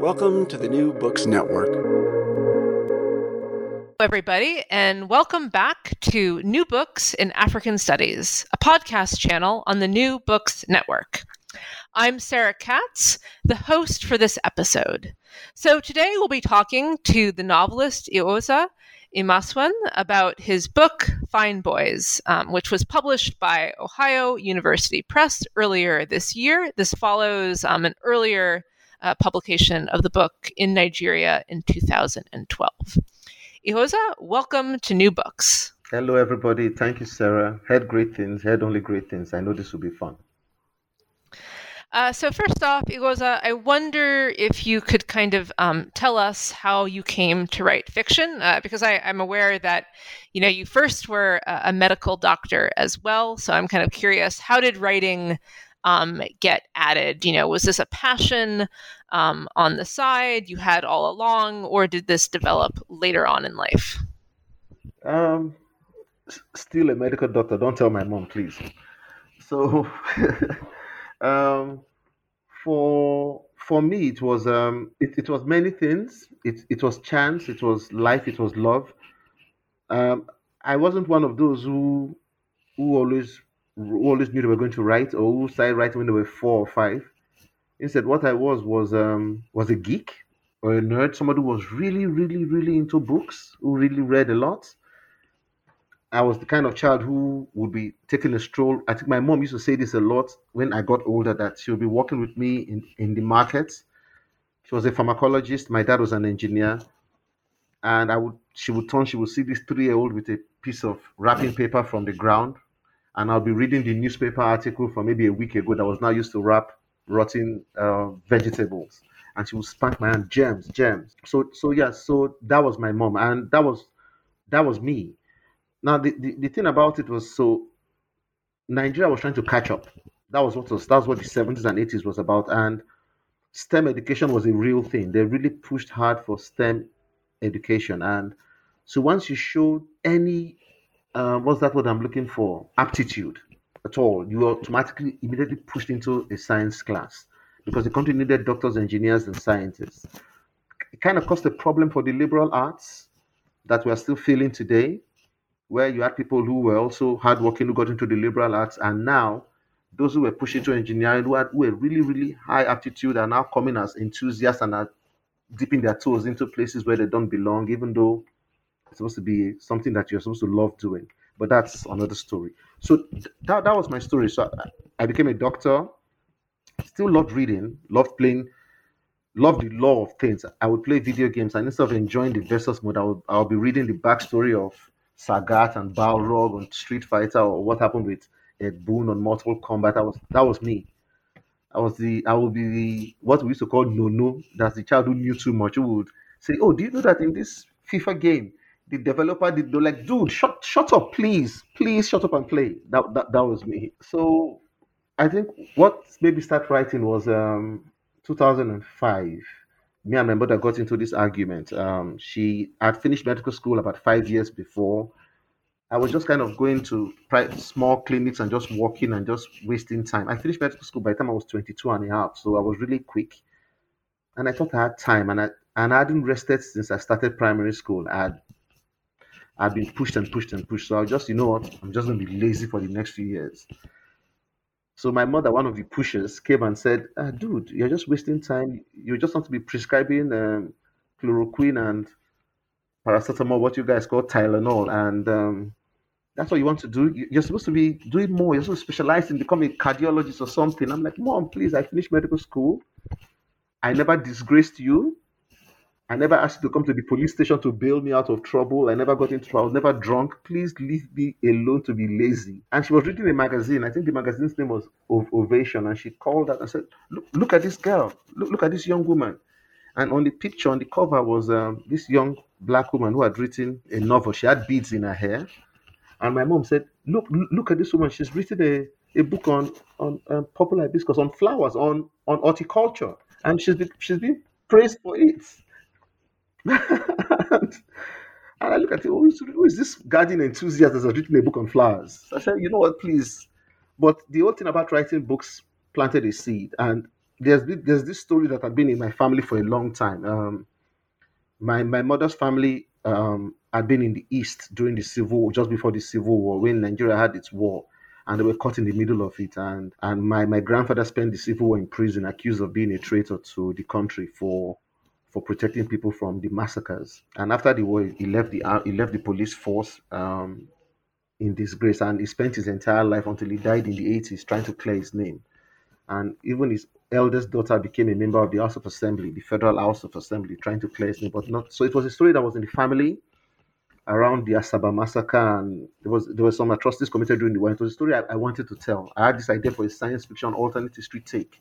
Welcome to the New Books Network everybody, and welcome back to New Books in African Studies, a podcast channel on the New Books Network. I'm Sarah Katz, the host for this episode. So today we'll be talking to the novelist Eghosa Imasuen about his book Fine Boys, um, which was published by Ohio University Press earlier this year. This follows um, an earlier uh, publication of the book in Nigeria in 2012. Eghosa, welcome to New Books. Hello, everybody. Thank you, Sarah. Heard great things, heard only great things. I know this will be fun. Uh, so first off, Eghosa, I wonder if you could kind of um, tell us how you came to write fiction, uh, because I, am aware that you know you first were a, a, medical doctor as well. So I'm kind of curious, how did writing um, get added? You know, was this a passion um, on the side you had all along, or did this develop later on in life? Um, still a medical doctor. Don't tell my mom, please. So, um, for for me, it was um, it, it was many things. It it was chance. It was life. It was love. Um, I wasn't one of those who who always always knew they were going to write or who started writing when they were four or five. Instead, what I was was um, was a geek or a nerd, somebody who was really, really, really into books, who really read a lot. I was the kind of child who would be taking a stroll. I think my mom used to say this a lot when I got older that she would be walking with me in, in the market. She was a pharmacologist. My dad was an engineer. And I would she would turn, she would see this three-year-old with a piece of wrapping paper from the ground. And I'll be reading the newspaper article from maybe a week ago that was now used to wrap rotting uh, vegetables. And she would spank my hand gems gems so so yeah so that was my mom. And that was that was me. Now the, the, the thing about it was so nigeria was trying to catch up. That was what was that's what the 70s and 80s was about. And stem education was a real thing. They really pushed hard for stem education. And so once you showed any uh, what's that what i'm looking for? Aptitude. At all, you were automatically immediately pushed into a science class because the country needed doctors, engineers, and scientists. It kind of caused a problem for the liberal arts that we're still feeling today, where you had people who were also hardworking who got into the liberal arts, and now those who were pushed into engineering who, had, who were really, really high aptitude are now coming as enthusiasts and are dipping their toes into places where they don't belong, even though it's supposed to be something that you're supposed to love doing. But that's another story. So that, that was my story. So I, I became a doctor. Still loved reading, loved playing, loved the law of things. I would play video games, and instead of enjoying the versus mode, I would I would be reading the backstory of Sagat and Balrog on Street Fighter, or what happened with Ed Boon on Mortal Kombat. That was that was me. I was the I would be the what we used to call no no. That's the child who knew too much. Who would say, "Oh, do you know that in this FIFA game the developer did they're like, dude, shut shut up, please, please shut up and play. That that, that was me. So I think what maybe start writing was um 2005. Me and my mother got into this argument. Um, she had finished medical school about five years before. I was just kind of going to small clinics and just walking and just wasting time. I finished medical school by the time I was 22 and a half, so I was really quick. And I thought I had time, and I and I hadn't rested since I started primary school. I had I've been pushed and pushed and pushed. So I'll just, you know what, I'm just going to be lazy for the next few years. So my mother, one of the pushers, came and said, ah, dude, you're just wasting time. You just want to be prescribing um, chloroquine and paracetamol, what you guys call Tylenol. And um, That's what you want to do. You- You're supposed to be doing more. You're supposed to specialize in becoming a cardiologist or something. I'm like, Mom, please, I finished medical school. I never disgraced you. I never asked you to come to the police station to bail me out of trouble. I never got into trouble. I was never drunk. Please leave me alone to be lazy. And she was reading a magazine. I think the magazine's name was Ov- Ovation. And she called out and said, Look, look at this girl. Look, look at this young woman. And on the picture, on the cover, was um, this young black woman who had written a novel. She had beads in her hair. And my mom said, Look, look at this woman. She's written a, a book on on um, Purple Hibiscus, on flowers, on on horticulture. And she's been, she's been praised for it. and, I look at it, who is, who is this garden enthusiast that has written a book on flowers? I said, you know what, please. But the whole thing about writing books planted a seed. And there's there's this story that had been in my family for a long time. Um, my my mother's family um, had been in the east during the civil war, just before the civil war, when Nigeria had its war, and they were caught in the middle of it. And and my, my grandfather spent the civil war in prison, accused of being a traitor to the country for for protecting people from the massacres. And after the war, he left the he left the police force um, in disgrace, and he spent his entire life until he died in the 80s trying to clear his name. And even his eldest daughter became a member of the House of Assembly, the Federal House of Assembly, trying to clear his name, but not. So it was a story that was in the family around the Asaba massacre, and there was there were some atrocities committed during the war. It was a story I, I wanted to tell. I had this idea for a science fiction alternate history take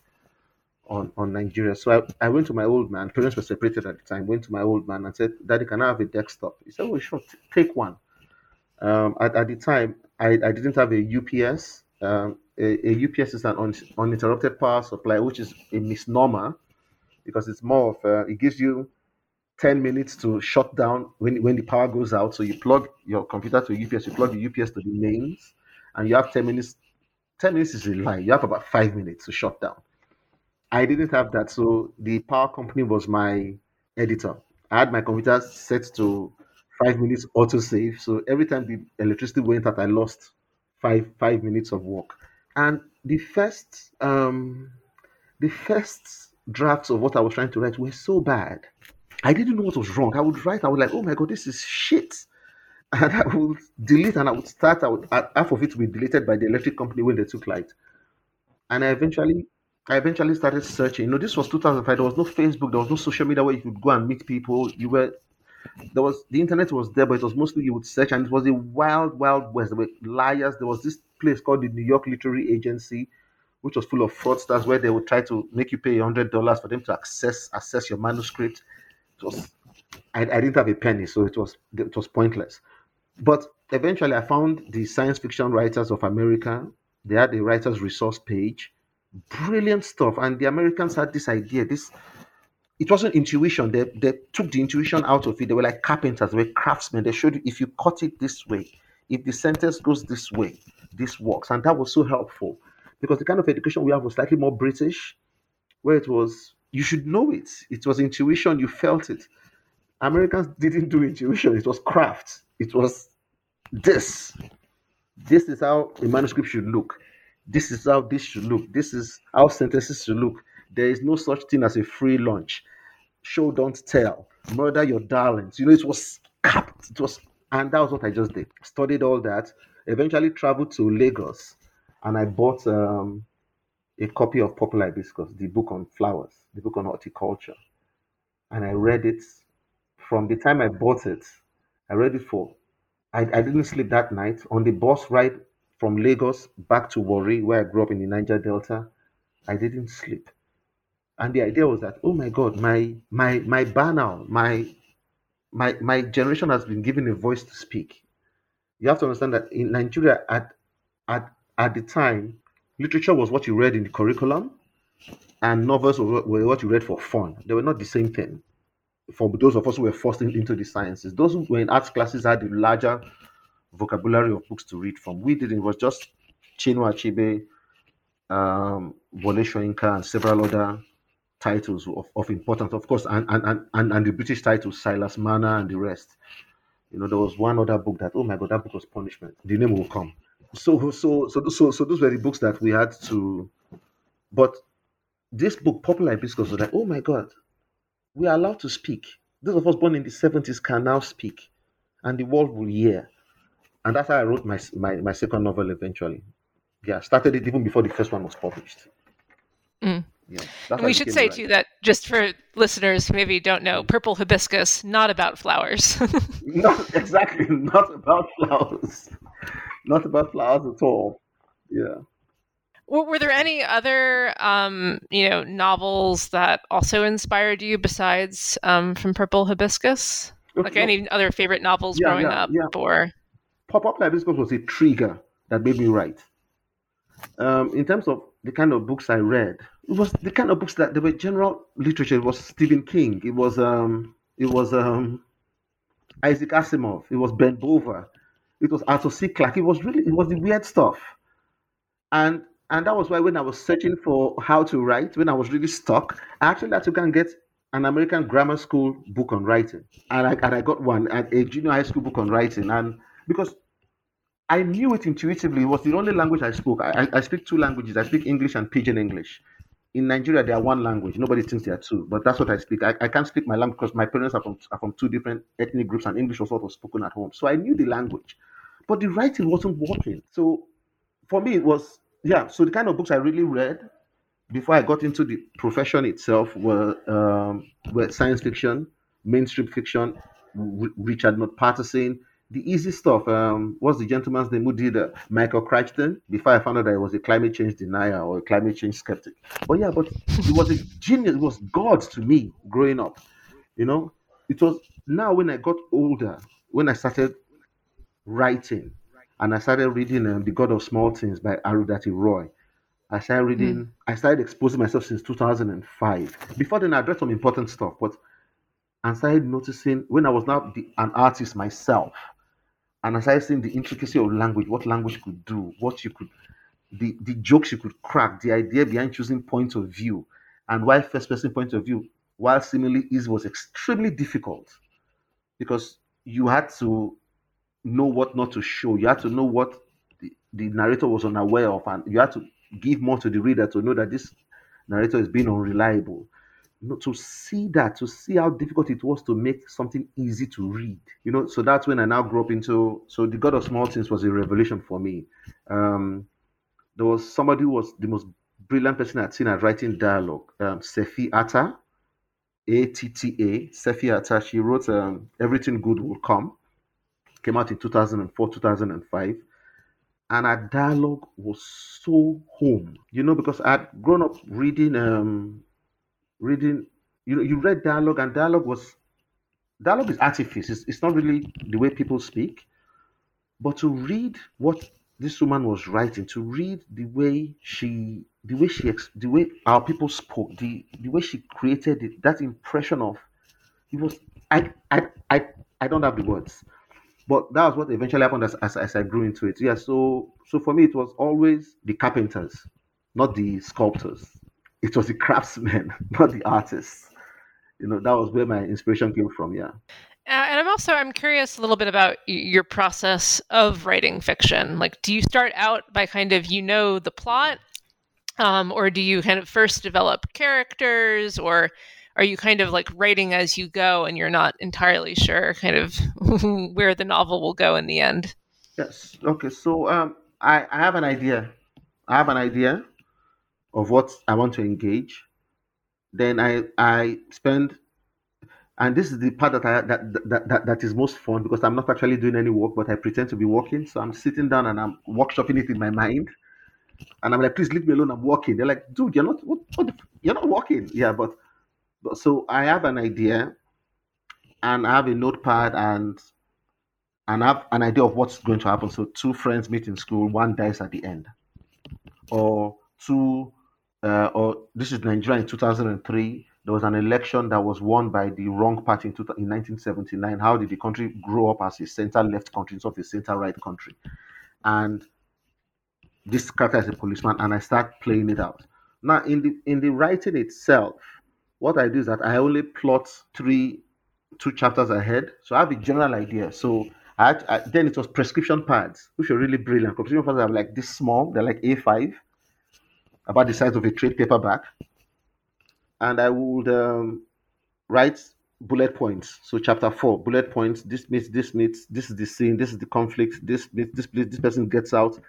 on, on Nigeria. So I, I went to my old man. Parents were separated at the time. Went to my old man and said, "Daddy, can I have a desktop?" He said, "Oh, sure, t- take one." Um, at, at the time, I, I didn't have a UPS. Um, a, a UPS is an un, uninterrupted power supply, which is a misnomer because it's more of it gives you 10 minutes to shut down when, when the power goes out. So you plug your computer to UPS, you plug the UPS to the mains, and you have 10 minutes. 10 minutes is a lie. You have about five minutes to shut down. I didn't have that. So the power company was my editor. I had my computer set to five minutes autosave. So every time the electricity went out, I lost five five minutes of work. And the first um the first drafts of what I was trying to write were so bad. I didn't know what was wrong. I would write, I would like, oh my god, this is shit. And I would delete and I would start, I would half of it would be deleted by the electric company when they took light. And I eventually I eventually started searching. You know, this was 2005. There was no Facebook. There was no social media where you could go and meet people. You were there was the internet was there, but it was mostly you would search, and it was a wild, wild west. There were liars. There was this place called the New York Literary Agency, which was full of fraudsters, where they would try to make you pay hundred dollars for them to access access your manuscript. It was I, I didn't have a penny, so it was it was pointless. But eventually, I found the Science Fiction Writers of America. They had a writers' resource page, brilliant stuff. And the Americans had this idea. This it wasn't intuition. They they took the intuition out of it. They were like carpenters. They were craftsmen. They showed you if you cut it this way, if the sentence goes this way, this works. And that was so helpful because the kind of education we have was slightly more British, where it was you should know it. It was intuition. You felt it. Americans didn't do intuition. It was craft. It was this. This is how a manuscript should look. This is how this should look. This is how sentences should look. There is no such thing as a free lunch. Show, don't tell. Murder your darlings. You know, it was capped. It was, and that was what I just did. Studied all that. Eventually traveled to Lagos, and I bought um, a copy of Purple Hibiscus, the book on flowers, the book on horticulture, and I read it. From the time I bought it, I read it for. I, I didn't sleep that night on the bus ride from Lagos back to Warri, where I grew up in the Niger Delta. I didn't sleep. And the idea was that oh my god my my my banner my my my generation has been given a voice to speak. You have to understand that in nigeria at at at the time literature was what you read in the curriculum and novels were, what you read for fun. They were not the same thing for those of us who were forced in- into the sciences. Those who were in arts classes had a larger vocabulary of books to read from we didn't it was just chinua achebe um Wole Soyinka and several other titles of, of importance, of course, and, and, and, and, the British titles, Silas Marner and the rest. You know, there was one other book that, oh my God, that book was punishment. The name will come. So, so, so, so, so those were the books that we had to. But this book, Purple Hibiscus, was like, oh my God, we are allowed to speak. Those of us born in the 70s can now speak, and the world will hear. And that's how I wrote my my, my second novel eventually. Yeah, started it even before the first one was published. Mm. Yeah, we should say too that just for listeners who maybe don't know, purple hibiscus not about flowers. not exactly, not about flowers, not about flowers at all. Yeah. Were there any other, um, you know, novels that also inspired you besides um, from Purple Hibiscus? Like any other favorite novels yeah, growing yeah, up, yeah. Hibiscus was a trigger that made me write. Um, in terms of the kind of books I read, it was the kind of books that they were general literature. It was Stephen King. It was um, it was um, Isaac Asimov. It was Ben Bova. It was Arthur C. Clarke. It was really it was the weird stuff, and and that was why when I was searching for how to write, when I was really stuck, I actually had to go and get an American grammar school book on writing, and I and I got one at a junior high school book on writing, and because I knew it intuitively, it was the only language I spoke. I, I, speak two languages. I speak English and Pidgin English. In Nigeria, there are one language. Nobody thinks there are two, but that's what I speak. I, I can't speak my language because my parents are from, are from two different ethnic groups, and English was sort of spoken at home. So I knew the language, but the writing wasn't working. So for me, it was yeah. So the kind of books I really read before I got into the profession itself were um, were science fiction, mainstream fiction, R- Richard Patterson, the easy stuff. Um, what's the gentleman's name who did uh, Michael Crichton? Before I found out that he was a climate change denier or a climate change skeptic. But yeah, but he was a genius. It was God to me growing up. You know, it was now when I got older, when I started writing, and I started reading um, The God of Small Things by Arundhati Roy. I started reading. I started exposing myself since 2005. Before then, I read some important stuff, but and started noticing when I was now the, an artist myself, and seeing the intricacy of language, what language could do, what you could, the the jokes you could crack, the idea behind choosing point of view, and why first person point of view, while seemingly easy, was extremely difficult, because you had to know what not to show, you had to know what the, the narrator was unaware of, and you had to give more to the reader to know that this narrator is being unreliable know, to see that, to see how difficult it was to make something easy to read. You know, so that's when I now grew up into. So the God of Small Things was a revelation for me. Um, there was somebody who was the most brilliant person I'd seen at writing dialogue. Um, Sefi Atta, A T T A. Sefi Atta. She wrote um, "Everything Good Will Come." Came out in 2004, 2005 and our dialogue was so home you know because i'd grown up reading um reading you know you read dialogue and dialogue was dialogue is artifice it's, it's not really the way people speak but to read what this woman was writing to read the way she the way she the way our people spoke the the way she created it that impression of it was i i i, I don't have the words but that was what eventually happened as, as, as I grew into it. Yeah, so so for me it was always the carpenters, not the sculptors. It was the craftsman, not the artist. You know, that was where my inspiration came from. Yeah. Uh, and I'm also I'm curious a little bit about your process of writing fiction. Like, do you start out by kind of you know the plot, um, or do you kind of first develop characters, or are you kind of like writing as you go and you're not entirely sure kind of where the novel will go in the end? Yes. Okay. So um, I I have an idea. I have an idea of what I want to engage. Then I I spend, and this is the part that I that that that, that is most fun because I'm not actually doing any work, but I pretend to be working. So I'm sitting down and I'm workshopping it in my mind. And I'm like, please leave me alone. I'm working. They're like, dude, you're not what, what the, you're not working. Yeah, but but so I have an idea, and I have a notepad, and and I have an idea of what's going to happen. So two friends meet in school, one dies at the end, or two, uh, or this is Nigeria in 2003. There was an election that was won by the wrong party in, two, in 1979. How did the country grow up as a center-left country instead of a center-right country? And this character is a policeman, and I start playing it out. Now, in the in the writing itself, what I do is that I only plot three, two chapters ahead. So I have a general idea. So I, I then it was prescription pads, which are really brilliant. Prescription pads are like this small. They're like A5, about the size of a trade paperback. And I would um, write bullet points. So chapter four, bullet points. This meets this meets. This is the scene. This is the conflict. This meets this place. This person gets out.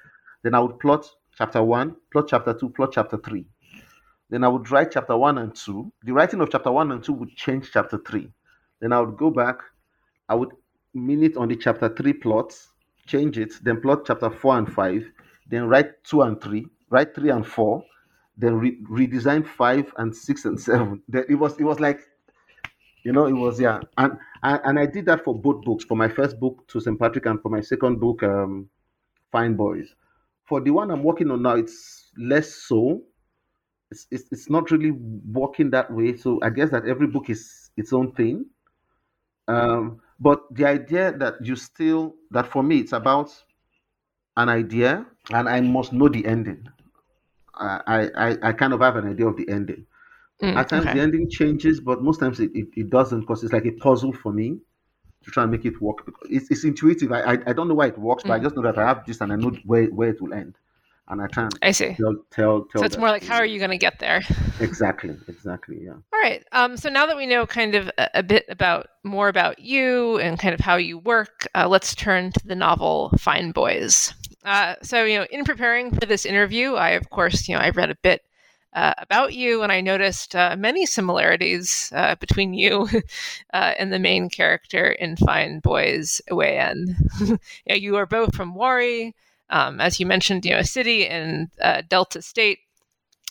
Then I would plot chapter one, plot chapter two, plot chapter three. Then I would write chapter one and two. The writing of chapter one and two would change chapter three. Then I would go back. I would minute on the chapter three plots, change it, then plot chapter four and five, then write two and three, write three and four, then re- redesign five and six and seven. Then it was it was like, you know, it was yeah, and and, I did that for both books. For my first book, to St. Patrick, and for my second book, um, Fine Boys. For the one I'm working on now, it's less so. It's, it's, it's not really working that way. So I guess that every book is its own thing. Um, but the idea that you still that for me it's about an idea and I must know the ending. I I, I kind of have an idea of the ending. Mm, At times okay. the ending changes, but most times it, it, it doesn't because it's like a puzzle for me to try and make it work. It's, it's intuitive. I, I I don't know why it works, but I Mm. just know that I have this and I know where, where it will end. And I try and I see. tell tell tell So it's more like, how are you going to get there? Exactly, exactly, yeah. All right. Um, so now that we know kind of a, a bit about more about you and kind of how you work, uh, let's turn to the novel Fine Boys. Uh, so you know, in preparing for this interview, I of course you know I read a bit uh, about you, and I noticed uh, many similarities uh, between you uh, and the main character in Fine Boys Ewaen. yeah, you are both from Warri, um, as you mentioned, you know, a city in uh, Delta State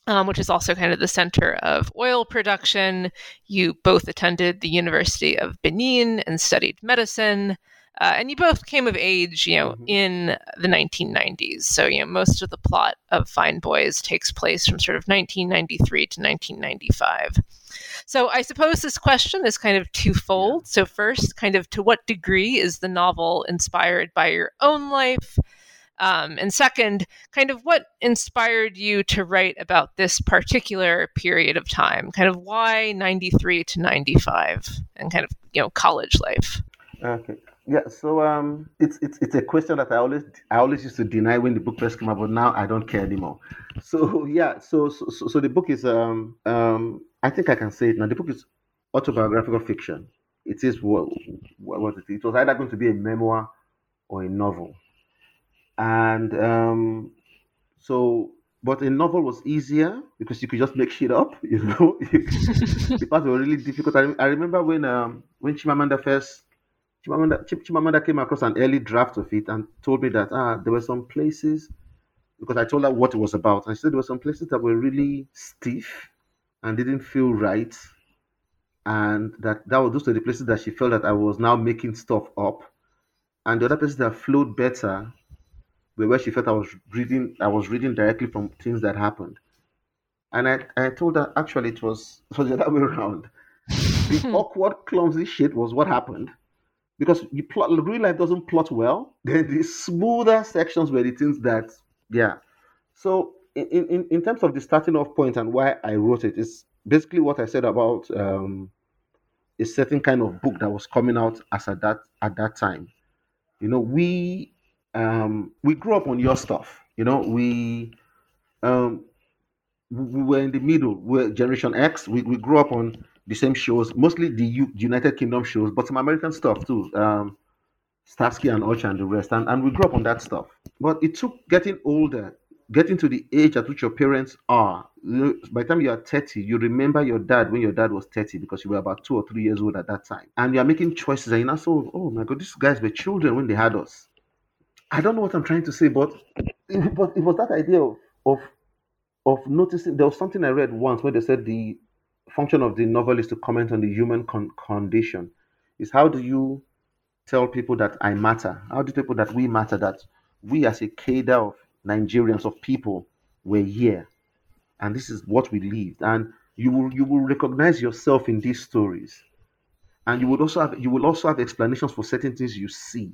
um, which is also kind of the center of oil production. You both attended the University of Benin and studied medicine. Uh, and you both came of age, you know, Mhm. in the 1990s. So, you know, most of the plot of Fine Boys takes place from sort of 1993 to 1995. So, I suppose this question is kind of twofold. So, first, kind of to what degree is the novel inspired by your own life? Um, and second, kind of what inspired you to write about this particular period of time? Kind of why 93 to 95 and kind of, you know, college life? Okay. Yeah, so um, it's it's it's a question that I always I always used to deny when the book first came out, but now I don't care anymore. So yeah, so so so, the book is um um I think I can say it now. The book is autobiographical fiction. It is what what was it? It was either going to be a memoir or a novel, and um so but a novel was easier because you could just make shit up, you know. the parts were really difficult. I, I remember when um when Chimamanda first Chimamanda, Chim- Chimamanda came across an early draft of it and told me that ah, there were some places because I told her what it was about. And she said there were some places that were really stiff and didn't feel right, and that that was those were the places that she felt that I was now making stuff up, and the other places that flowed better were where she felt I was reading I was reading directly from things that happened. And I, I told her actually it was it was the other way around. The awkward, clumsy shit was what happened because you plot real life doesn't plot well. Then the smoother sections were the things that yeah. So in, in, in terms of the starting off point and why I wrote it is basically what I said about um, a certain kind of book that was coming out as at that at that time. You know, we um, we grew up on your stuff. You know, we um, we we were in the middle. We're Generation X. We, we grew up on the same shows, mostly the U- United Kingdom shows, but some American stuff too. Um, Starsky and Hutch and the rest, and, and we grew up on that stuff. But it took getting older, getting to the age at which your parents are. By the time you are 30, you remember your dad when your dad was 30 because you were about two or three years old at that time. And you are making choices, and you're not so, oh my God, these guys were children when they had us. I don't know what I'm trying to say, but but it was that idea of of of noticing. There was something I read once where they said the function of the novel is to comment on the human con- condition. Is how do you tell people that I matter? How do people that we matter? That we as a cadre of Nigerians of people were here, and this is what we lived, and you will you will recognize yourself in these stories, and you would also have you will also have explanations for certain things you see.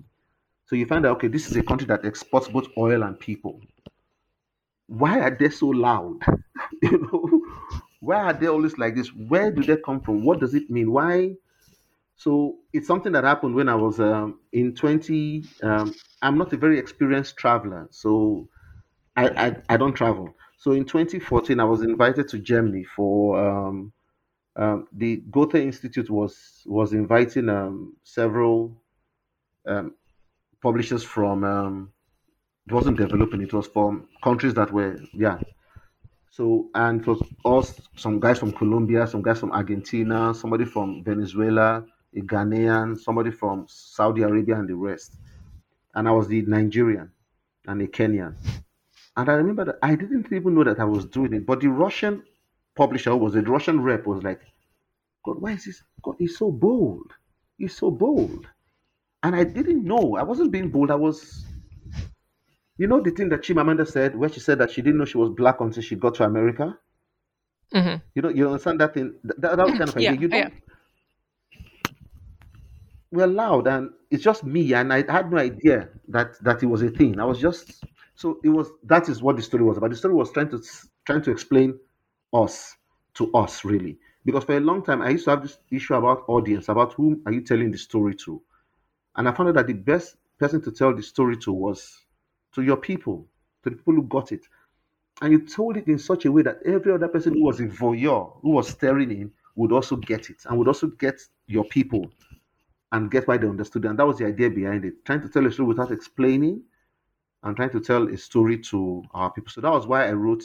So you find out, okay, this is a country that exports both oil and people. Why are they so loud? you know, why are they always like this? Where do they come from? What does it mean? Why? So it's something that happened when I was um, in 20. Um, I'm not a very experienced traveler, so I, I I don't travel. So in 2014, I was invited to Germany for um, um, the Goethe Institute was was inviting um, several um, publishers from um, it wasn't developing it was from countries that were yeah so and for us some guys from Colombia some guys from Argentina somebody from Venezuela a Ghanaian somebody from Saudi Arabia and the rest. And I was the Nigerian and a Kenyan. And I remember that I didn't even know that I was doing it but the Russian publisher was the Russian rep was like God why is this? God he's so bold. He's so bold. And I didn't know. I wasn't being bold. I was, you know, the thing that Chimamanda said, where she said that she didn't know she was black until she got to America. Mm-hmm. You know, you understand that thing. That, that was kind of yeah, idea. You don't. yeah. We're loud, and it's just me, and I had no idea that that it was a thing. I was just so it was. That is what the story was about. The story was trying to trying to explain us to us really, because for a long time I used to have this issue about audience, about whom are you telling the story to. And I found out that the best person to tell the story to was to your people, to the people who got it. And you told it in such a way that every other person who was a voyeur, who was staring in, would also get it and would also get your people and get why they understood. And that was the idea behind it. Trying to tell a story without explaining and trying to tell a story to our people. So that was why I wrote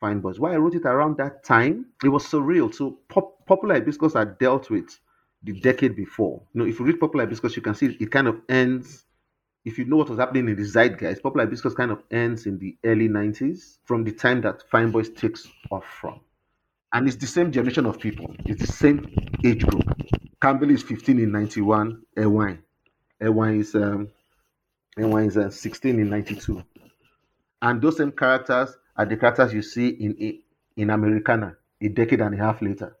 Fine Boys. Why I wrote it around that time, it was surreal. So pop, Purple Hibiscus had dealt with the decade before. You know, if you read Purple Hibiscus, you can see it kind of ends. If you know what was happening in the zeitgeist, Purple Hibiscus kind of ends in the early 90s from the time that Fine Boys takes off from. And it's the same generation of people, it's the same age group. Kambili is 15 in 91, Ewaen. Ewaen is, um, Ewaen is uh, 16 in 92. And those same characters are the characters you see in, in Americana a decade and a half later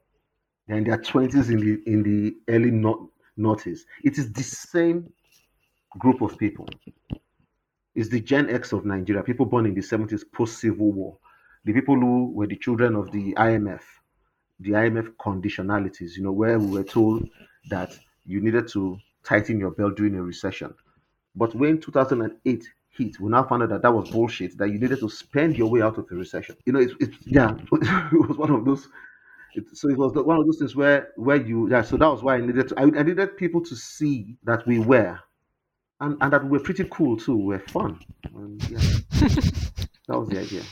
they're in their 20s in the in the early noughties. It is the same group of people. is the Gen X of Nigeria, people born in the 70s post Civil War, the people who were the children of the IMF, the IMF conditionalities, you know, where we were told that you needed to tighten your belt during a recession. But when 2008 hit, we now found out that that was bullshit, that you needed to spend your way out of the recession. You know, it's, yeah, it was one of those it, so it was one of those things where where you yeah. So that was why I needed to. I, I needed people to see that we were, and and that we were pretty cool too. We we're fun. And, yeah, that was the idea.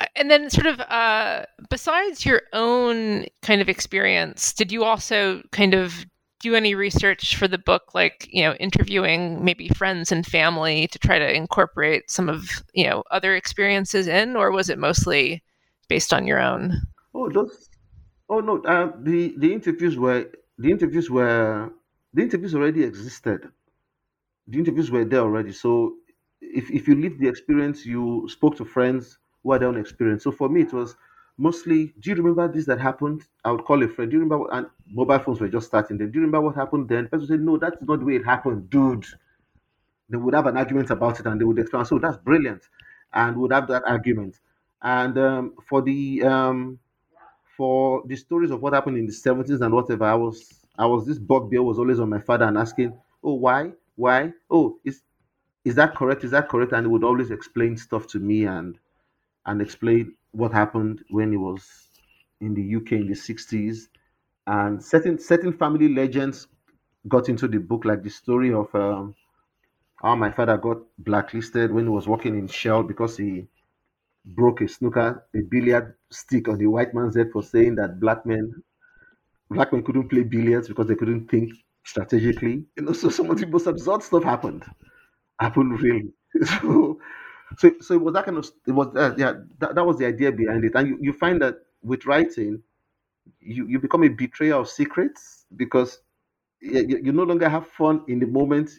Uh, and then, sort of, uh, besides your own kind of experience, did you also kind of do any research for the book, like you know, interviewing maybe friends and family to try to incorporate some of you know other experiences in, or was it mostly based on your own? Oh, those. Oh no, uh, the the interviews were the interviews were the interviews already existed. The interviews were there already. So if if you lived the experience, you spoke to friends who had their own experience. So for me, it was mostly. Do you remember this that happened? I would call a friend. Do you remember? What, and mobile phones were just starting. Then do you remember what happened then? Person said, "No, that's not the way it happened, dude." They would have an argument about it, and they would explain. So that's brilliant, and would have that argument. And um, for the um, for the stories of what happened in the 70s and whatever, I was I was this bugbear was always on my father and asking, oh why? Why? Oh is is that correct? Is that correct? And he would always explain stuff to me and and explain what happened when he was in the UK in the 60s and certain certain family legends got into the book like the story of um, how my father got blacklisted when he was working in Shell because he broke a snooker, a billiard stick on the white man's head for saying that black men black men couldn't play billiards because they couldn't think strategically. You know, so some of the most absurd stuff happened. Happened really. So so so it was that kind of it was uh, yeah that, that was the idea behind it. And you, you find that with writing, you, you become a betrayer of secrets because you, you no longer have fun in the moment.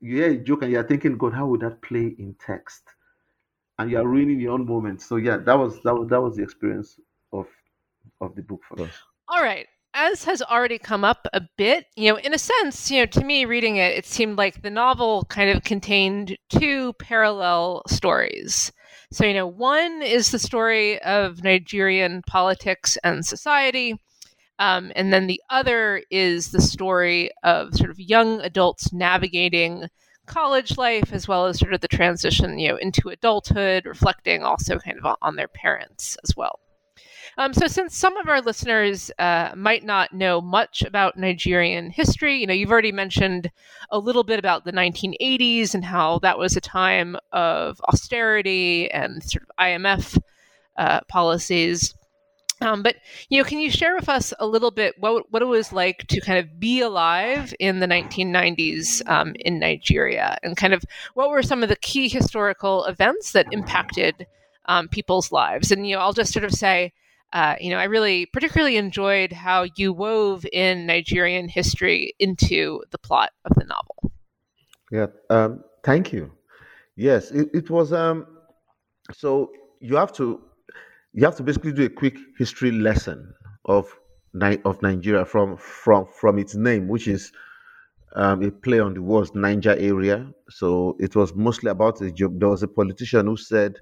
You hear a joke and you're thinking, God, how would that play in text? and you are ruining your own moment. So yeah, that was that was that was the experience of of the book for us. All right. As has already come up a bit, you know, in a sense, you know, to me reading it, it seemed like the novel kind of contained two parallel stories. So, you know, one is the story of Nigerian politics and society. Um, and then the other is the story of sort of young adults navigating college life as well as sort of the transition you know into adulthood reflecting also kind of on their parents as well Um, so, since some of our listeners uh, might not know much about Nigerian history, you know, you've already mentioned a little bit about the 1980s and how that was a time of austerity and sort of IMF uh, policies. Um, but you know, can you share with us a little bit what what it was like to kind of be alive in the 1990s um, in Nigeria, and kind of what were some of the key historical events that impacted um, people's lives? And you know, I'll just sort of say, uh, you know, I really particularly enjoyed how you wove in Nigerian history into the plot of the novel. Yeah, um, thank you. Yes, it, it was. Um, so you have to you have to basically do a quick history lesson of of Nigeria from from from its name, which is um, a play on the words Niger area. So it was mostly about a joke. There was a politician who said,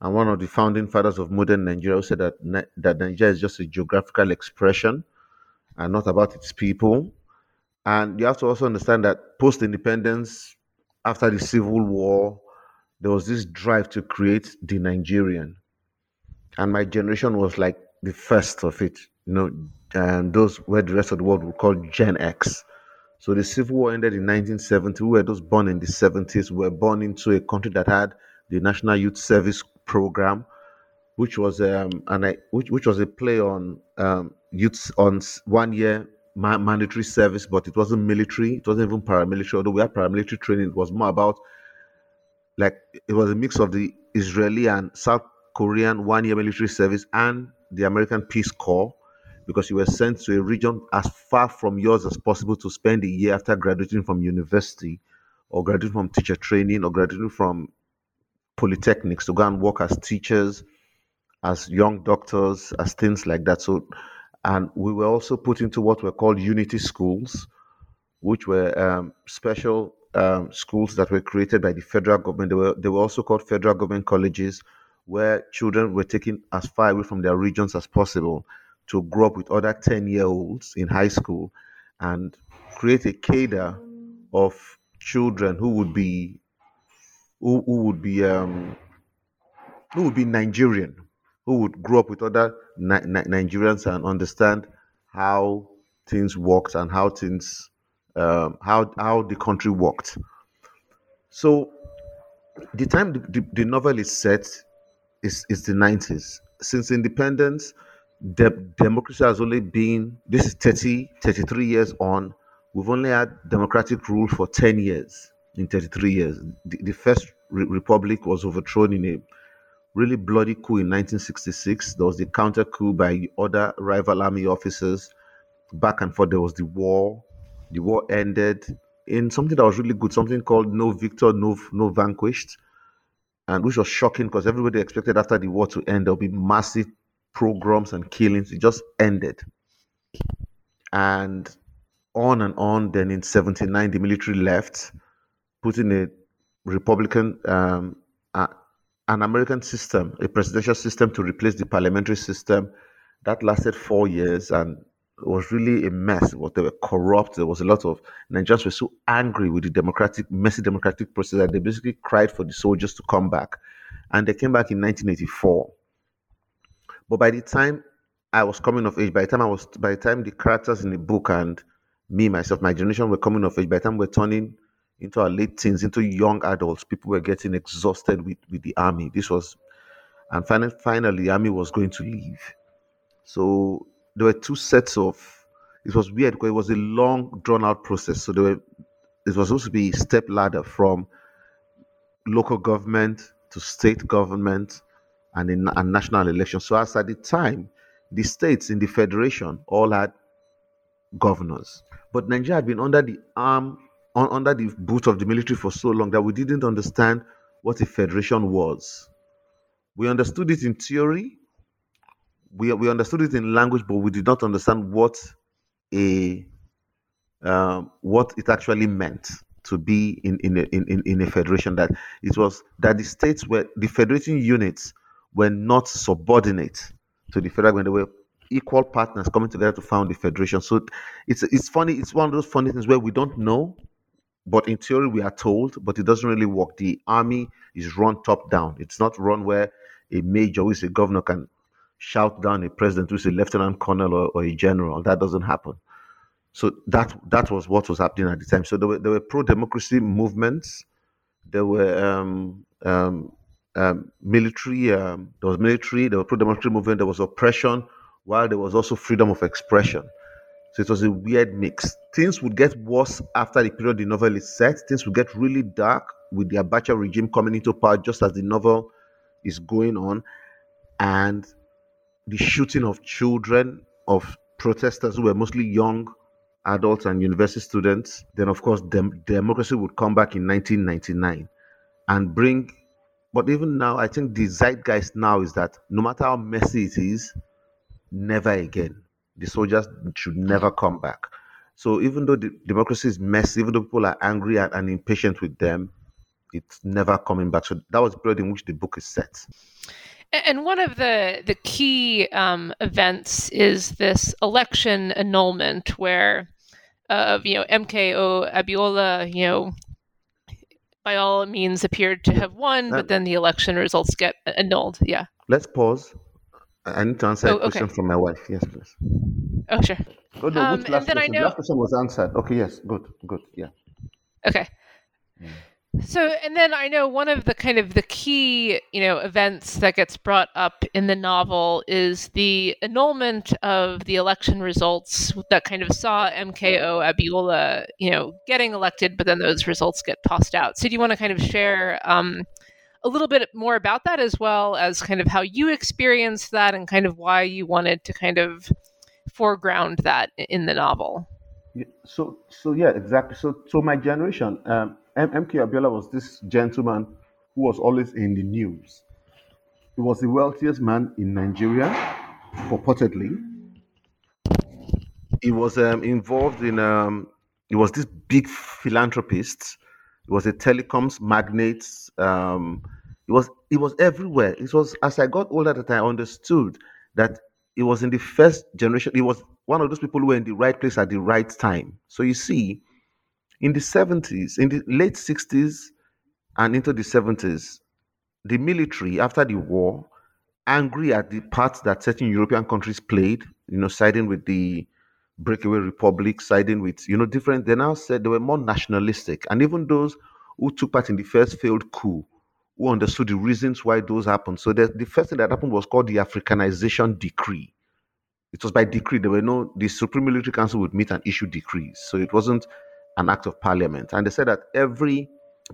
and one of the founding fathers of modern Nigeria said that that Nigeria is just a geographical expression and not about its people. And you have to also understand that post independence, after the civil war, there was this drive to create the Nigerian and my generation was like the first of it. You know, and those where the rest of the world would call Gen X. So the Civil War ended in 1970. We were those born in the 70s. We were born into a country that had the National Youth Service Program, which was um and I, which which was a play on um youths on one year ma- mandatory service, but it wasn't military. It wasn't even paramilitary. Although we had paramilitary training, it was more about like it was a mix of the Israeli and South Korean one year military service and the American Peace Corps because you were sent to a region as far from yours as possible to spend a year after graduating from university or graduating from teacher training or graduating from polytechnics to go and work as teachers, as young doctors, as things like that. So, and we were also put into what were called unity schools, which were um, special um, schools that were created by the federal government. They were, they were also called federal government colleges where children were taken as far away from their regions as possible to grow up with other 10 year olds in high school and create a cadre of children who would be who, who would be um, who would be Nigerian, who would grow up with other Ni- Ni- Nigerians and understand how things worked and how things um, how how the country worked. So the time the, the, the novel is set is, is the 90s. Since independence, de- democracy has only been, this is 30, 33 years on. We've only had democratic rule for 10 years, in 33 years. The, the first re- republic was overthrown in a really bloody coup in 1966. There was the counter coup by other rival army officers. Back and forth, there was the war. The war ended in something that was really good, something called No Victor, No, no Vanquished and which was shocking because everybody expected after the war to end there'll be massive pogroms and killings. It just ended, and on and on. Then in '79, the military left, putting a Republican, um, an American system, a presidential system to replace the parliamentary system. That lasted four years, and was really a mess. What they were corrupt. There was a lot of Nigerians were so angry with the democratic, messy democratic process that they basically cried for the soldiers to come back, and they came back in 1984. But by the time I was coming of age, by the time I was, by the time the characters in the book and me myself, my generation were coming of age. By the time we're turning into our late teens, into young adults, people were getting exhausted with with the army. This was, and finally, finally, the army was going to leave. So there were two sets of it was weird because it was a long drawn out process so there were it was supposed to be a step ladder from local government to state government and in a national election so as at the time the states in the federation all had governors but nigeria had been under the arm under the boot of the military for so long that we didn't understand what a federation was we understood it in theory we we understood it in language, but we did not understand what a um, what it actually meant to be in in a, in in a federation. That it was that the states were the federating units were not subordinate to the federal government. They were equal partners coming together to found the federation. So it's it's funny. It's one of those funny things where we don't know, but in theory we are told, but it doesn't really work. The army is run top down. It's not run where a major who is a governor can shout down a president who's a lieutenant colonel or, or a general. That doesn't happen. So that that was what was happening at the time. So there were there were pro democracy movements. There were um, um, um, military. Um, there was military. There were pro democracy movement. There was oppression, while there was also freedom of expression. So it was a weird mix. Things would get worse after the period the novel is set. Things would get really dark with the Abacha regime coming into power just as the novel is going on, and the shooting of children of protesters who were mostly young adults and university students, then of course dem- democracy would come back in 1999 and bring. But even now, I think the zeitgeist now is that no matter how messy it is, never again. The soldiers should never come back. So even though the democracy is messy, even though people are angry and, and impatient with them, it's never coming back. So that was the period in which the book is set. And one of the the key um, events is this election annulment, where uh, you know MKO Abiola, you know, by all means appeared to have won, but then the election results get annulled. Yeah. Let's pause. I need to answer oh, a question okay. from my wife. Yes, please. Oh, sure. Oh, no, um, last question? I know... The last question was answered. Okay, yes, good, good, yeah. Okay. So, and then I know one of the kind of the key, you know, events that gets brought up in the novel is the annulment of the election results that kind of saw MKO Abiola, you know, getting elected, but then those results get tossed out. So, do you want to kind of share um, a little bit more about that as well as kind of how you experienced that and kind of why you wanted to kind of foreground that in the novel? So, so yeah, exactly. So, so my generation. Um, MK Abiola was this gentleman who was always in the news. He was the wealthiest man in Nigeria, purportedly. He was um, involved in, um, he was this big philanthropist. He was a telecoms magnate. Um, he was he was everywhere. It was as I got older that I understood that he was in the first generation. He was one of those people who were in the right place at the right time. So you see, in the 70s, in the late 60s and into the 70s, the military, after the war, angry at the part that certain European countries played, you know, siding with the breakaway republic, siding with, you know, different, they now said they were more nationalistic. And even those who took part in the first failed coup, who understood the reasons why those happened. So the, the first thing that happened was called the Africanization Decree. It was by decree. There were no, the Supreme Military Council would meet and issue decrees. So it wasn't an act of parliament. And they said that every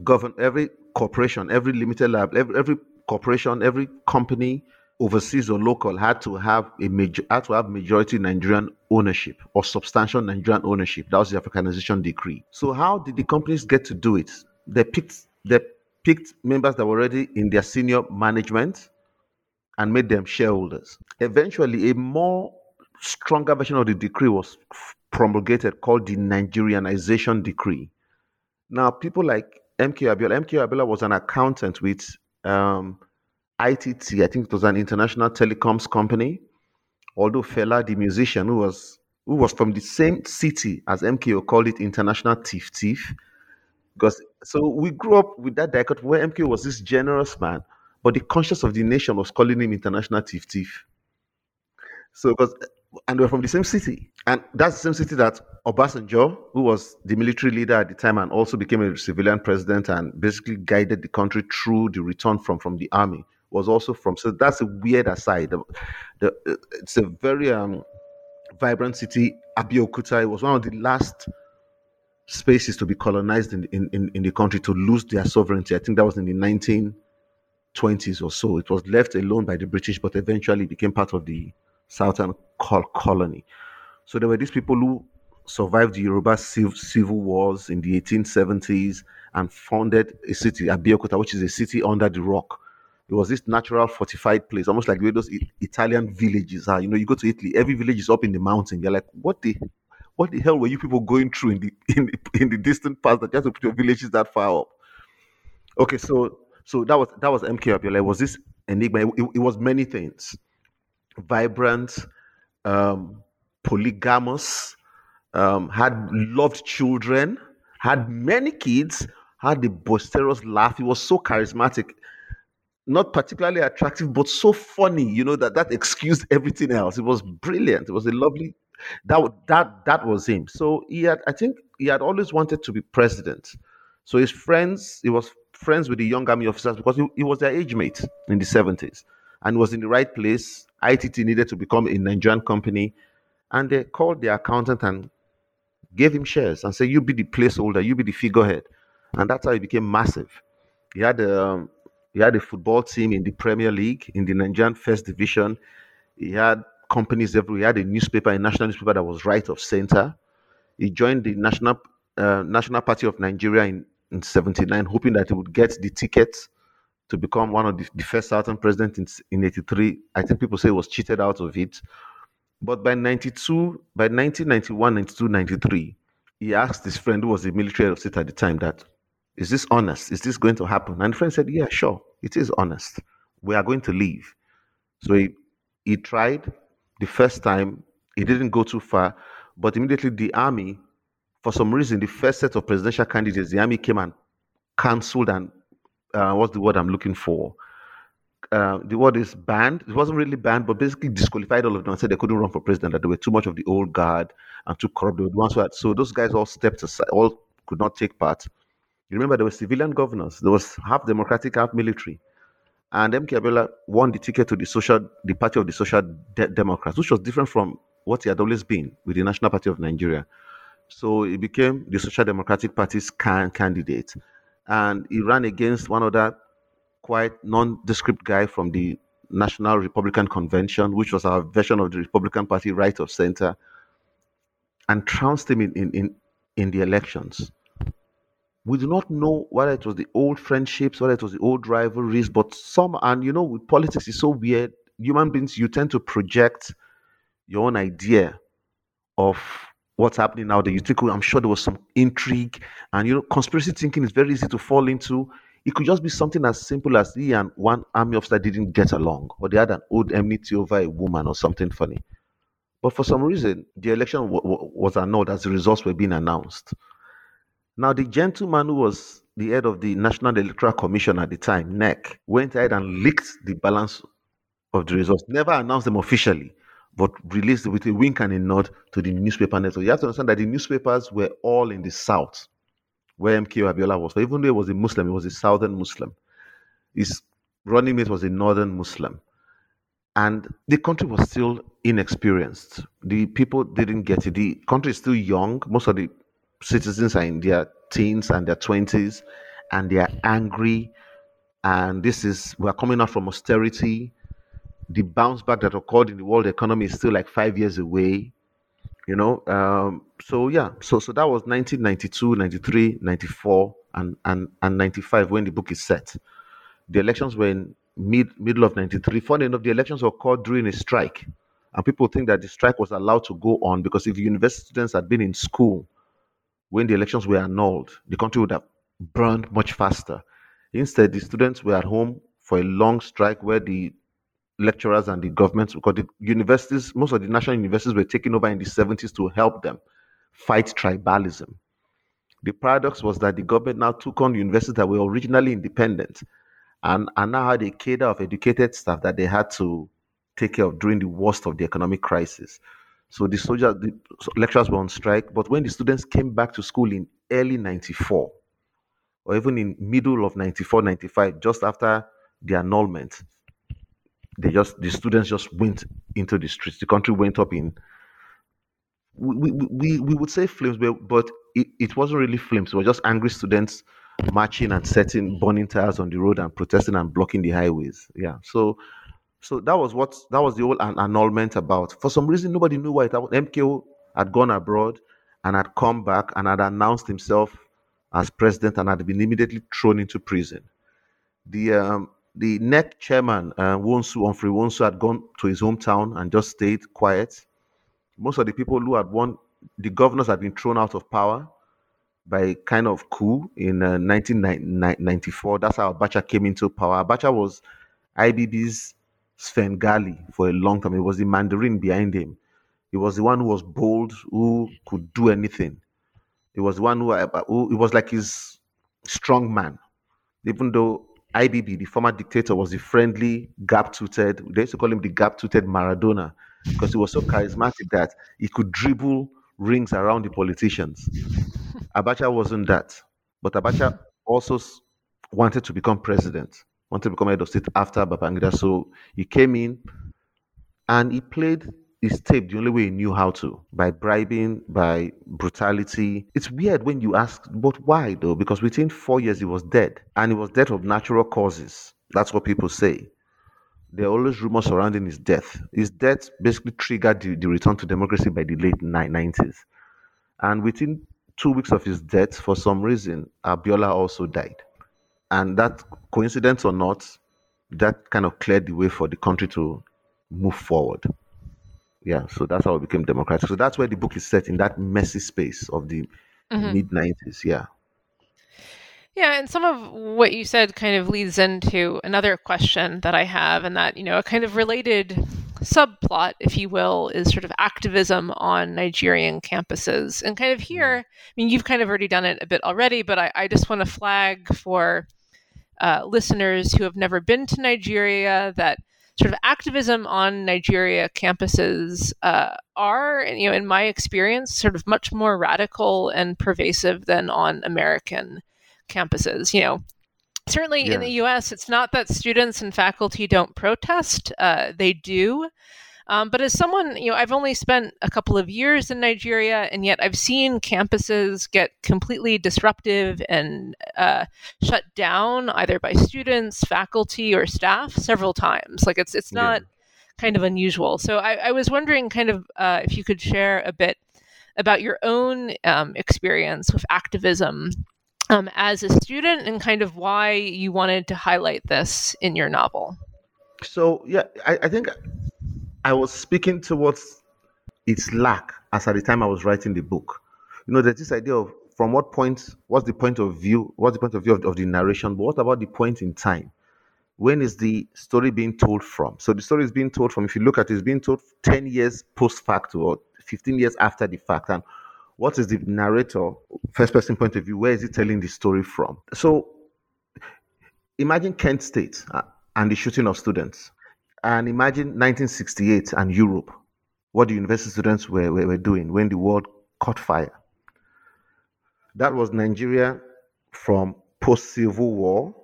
govern, every corporation, every limited lab, every, every corporation, every company, overseas or local, had to have a major, had to have majority Nigerian ownership or substantial Nigerian ownership. That was the Africanization decree. So how did the companies get to do it? They picked they picked members that were already in their senior management and made them shareholders. Eventually, a more stronger version of the decree was promulgated called the Nigerianization Decree. Now, people like MK Abiola, MK Abiola was an accountant with um, ITT, I think it was an international telecoms company. Although Fela, the musician, who was who was from the same city as MKO, called it International Thief Thief. Because so we grew up with that dichotomy where MKO was this generous man, but the conscience of the nation was calling him International Thief Thief. So because and we're from the same city. And that's the same city that Obasanjo, who was the military leader at the time and also became a civilian president and basically guided the country through the return from, from the army, was also from. So that's a weird aside. The, the, it's a very um, vibrant city. Abeokuta, it was one of the last spaces to be colonized in, in, in, in the country to lose their sovereignty. I think that was in the 1920s or so. It was left alone by the British, but eventually became part of the southern colony. So there were these people who survived the Yoruba civil wars in the 1870s and founded a city, Abeokuta, which is a city under the rock. It was this natural fortified place, almost like the way those Italian villages are. You know, you go to Italy, every village is up in the mountain. You're like, what the, what the hell were you people going through in the in the, in the distant past that you have to put your villages that far up? Okay, so so that was that was MK Abiola. It was this enigma. It, it was many things vibrant, um, polygamous, um, had loved children, had many kids, had the boisterous laugh. He was so charismatic. Not particularly attractive, but so funny, you know, that that excused everything else. It was brilliant. It was a lovely, that that that was him. So he had, I think, he had always wanted to be president. So his friends, he was friends with the young army officers because he, he was their age mate in the 70s and was in the right place. ITT needed to become a Nigerian company. And they called the accountant and gave him shares and said, You be the placeholder, you be the figurehead. And that's how he became massive. He had a, um, he had a football team in the Premier League, in the Nigerian First Division. He had companies everywhere. He had a newspaper, a national newspaper that was right of center. He joined the National uh, National Party of Nigeria in, in 79, hoping that he would get the ticket to become one of the, the first Southern president in, in 83. I think people say he was cheated out of it. But by 92, by 1991, 92, 93, he asked his friend who was the military head of state at the time that, is this honest? Is this going to happen? And the friend said, yeah, sure, it is honest. We are going to leave. So he, he tried the first time. He didn't go too far, but immediately the army, for some reason, the first set of presidential candidates, the army came and cancelled and uh, what's the word I'm looking for? Uh, the word is banned. It wasn't really banned, but basically disqualified all of them and said they couldn't run for president, that they were too much of the old guard and too corrupt. The ones who had, so those guys all stepped aside, all could not take part. Remember there were civilian governors, there was half democratic, half military. And MK Abiola won the ticket to the social, the party of the Social De- Democrats, which was different from what he had always been with the National Party of Nigeria. So he became the Social Democratic Party's can- candidate and he ran against one other quite nondescript guy from the National Republican Convention, which was our version of the Republican Party right of center, and trounced him in, in, in, in the elections. We do not know whether it was the old friendships, whether it was the old rivalries, but some, and you know, with politics, is so weird. Human beings, you tend to project your own idea of what's happening now that you think, oh, I'm sure there was some intrigue. And, you know, conspiracy thinking is very easy to fall into. It could just be something as simple as he and one army officer didn't get along, or they had an old enmity over a woman or something funny. But for some reason, the election w- w- was annulled as the results were being announced. Now, the gentleman who was the head of the National Electoral Commission at the time, NEC, went ahead and leaked the balance of the results, never announced them officially but released with a wink and a nod to the newspaper network. You have to understand that the newspapers were all in the south, where MK Abiola was. So even though he was a Muslim, he was a southern Muslim. His running mate was a northern Muslim. And the country was still inexperienced. The people didn't get it. The country is still young. Most of the citizens are in their teens and their 20s, and they are angry. And this is, we're coming out from austerity. The bounce back that occurred in the world economy is still like five years away you know? Um, so yeah. So so that was 1992 93 94 and and and 95 when the book is set. The elections were in mid middle of 93 funny enough the elections were occurred during a strike. And people think that the strike was allowed to go on because if university students had been in school when the elections were annulled the country would have burned much faster instead the students were at home for a long strike where the lecturers and the government because the universities, most of the national universities were taken over in the 70s to help them fight tribalism. The paradox was that the government now took on universities that were originally independent and, and now had a cadre of educated staff that they had to take care of during the worst of the economic crisis. So the soldiers, the lecturers were on strike, but when the students came back to school in early 94, or even in middle of 94, 95, just after the annulment, they just the students just went into the streets. The country went up in we we, we would say flames, but, but it, it wasn't really flames. It was just angry students marching and setting burning tires on the road and protesting and blocking the highways. Yeah. So so that was what that was the whole an- annulment about. For some reason, nobody knew why it happened. MKO had gone abroad and had come back and had announced himself as president and had been immediately thrown into prison. The um, the NEC chairman, uh, Nwosu Humphrey Nwosu, had gone to his hometown and just stayed quiet. Most of the people who had won, the governors had been thrown out of power by kind of coup in uh, 1994. That's how Abacha came into power. Abacha was IBB's Svengali for a long time. It was the Mandarin behind him. He was the one who was bold, who could do anything. He was the one who, uh, who it was like his strong man. Even though IBB, the former dictator, was the friendly, gap-toothed. They used to call him the gap-toothed Maradona because he was so charismatic that he could dribble rings around the politicians. Abacha wasn't that, but Abacha also wanted to become president, wanted to become head of state after Babangida. So he came in and he played his tape the only way he knew how to by bribing, by brutality. It's weird when you ask, but why though? Because within four years he was dead, and he was dead of natural causes. That's what people say. There are always rumors surrounding his death. His death basically triggered the, the return to democracy by the late 90s. And within two weeks of his death, for some reason, Abiola also died. And that, coincidence or not, that kind of cleared the way for the country to move forward. Yeah, so that's how it became democratic. So that's where the book is set in that messy space of the Mhm. mid 90s. Yeah. Yeah, and some of what you said kind of leads into another question that I have, and that, you know, a kind of related subplot, if you will, is sort of activism on Nigerian campuses. And kind of here, I mean, you've kind of already done it a bit already, but I, I just want to flag for uh, listeners who have never been to Nigeria that sort of activism on Nigeria campuses uh, are, you know, in my experience, sort of much more radical and pervasive than on American campuses. You know, certainly Yeah. in the US, it's not that students and faculty don't protest, uh, they do. Um, but as someone, you know, I've only spent a couple of years in Nigeria, and yet I've seen campuses get completely disruptive and uh, shut down either by students, faculty, or staff several times. Like it's it's Yeah. not kind of unusual. So I, I was wondering, kind of, uh, if you could share a bit about your own um, experience with activism um, as a student and kind of why you wanted to highlight this in your novel. So, yeah, I, I think I was speaking towards its lack as at the time I was writing the book. You know, there's this idea of from what point, what's the point of view, what's the point of view of, of the narration, but what about the point in time? When is the story being told from? So the story is being told from, if you look at it, it's being told 10 years post facto or 15 years after the fact. And what is the narrator, first person point of view, where is he telling the story from? So imagine Kent State uh, and the shooting of students. And imagine 1968 and Europe, what the university students were, were, were doing when the world caught fire. That was Nigeria from post Civil War,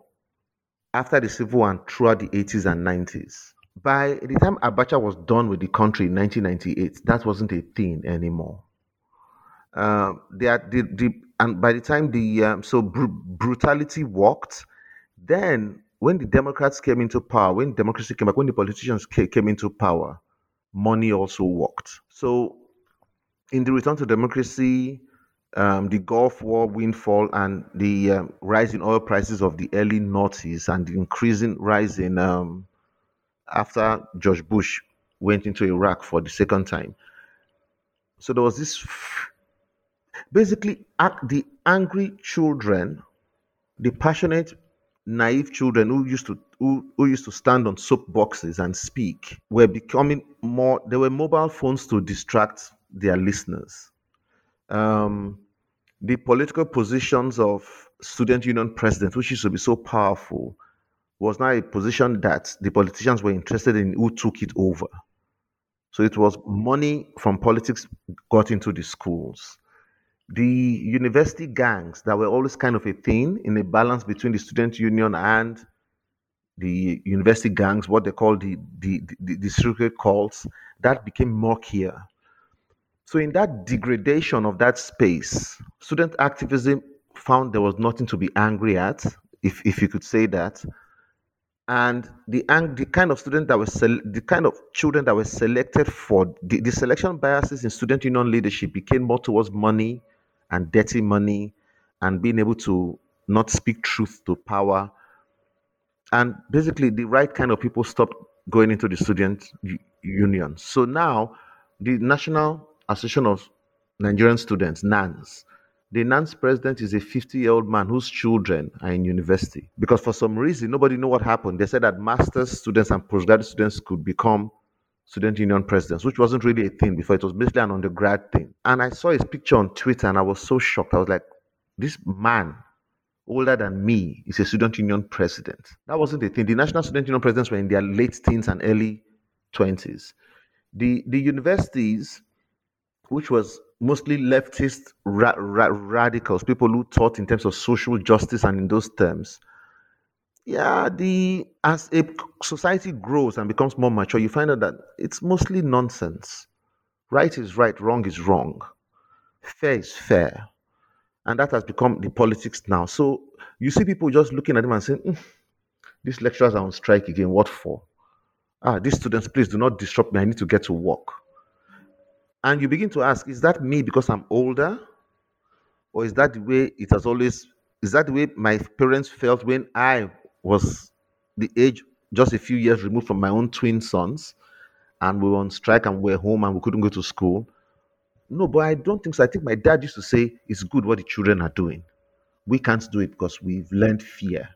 after the Civil War, and throughout the 80s and 90s. By the time Abacha was done with the country in 1998, that wasn't a thing anymore. Um, they are, the, the, and by the time the um, so br- brutality worked, then when the Democrats came into power, when democracy came back, when the politicians came into power, money also worked. So, in the return to democracy, um, the Gulf War windfall and the um, rise in oil prices of the early noughties and the increasing rise in um, after George Bush went into Iraq for the second time. So there was this basically the angry children, the passionate naive children who used to who, who used to stand on soapboxes and speak were becoming more there were mobile phones to distract their listeners. Um, the political positions of student union presidents which used to be so powerful was now a position that the politicians were interested in who took it over. So it was money from politics got into the schools the university gangs that were always kind of a thing in a balance between the student union and the university gangs, what they call the the, the, the secret cults, that became murkier. So in that degradation of that space, student activism found there was nothing to be angry at, if, if you could say that. And the the kind of student that was the kind of children that were selected for the, the selection biases in student union leadership became more towards money and dirty money and being able to not speak truth to power. And basically, the right kind of people stopped going into the student union. So now, the National Association of Nigerian Students, NANS, the NANS president is a 50 year old man whose children are in university. Because for some reason, nobody knew what happened. They said that master's students and postgraduate students could become student union presidents, which wasn't really a thing before. It was basically an undergrad thing. And I saw his picture on Twitter and I was so shocked. I was like, this man older than me is a student union president. That wasn't the thing. The national student union presidents were in their late teens and early 20s. The, the universities, which was mostly leftist ra- ra- radicals, people who thought in terms of social justice and in those terms, yeah, the as a society grows and becomes more mature, you find out that it's mostly nonsense. Right is right, wrong is wrong, fair is fair, and that has become the politics now. So you see people just looking at them and saying, mm, "These lecturers are on strike again. What for?" Ah, these students, please do not disrupt me. I need to get to work. And you begin to ask, is that me because I'm older? Or is that the way it has always is that the way my parents felt when I was the age just a few years removed from my own twin sons and we were on strike and we were home and we couldn't go to school? No, but I don't think so. I think my dad used to say it's good what the children are doing. We can't do it because we've learned fear.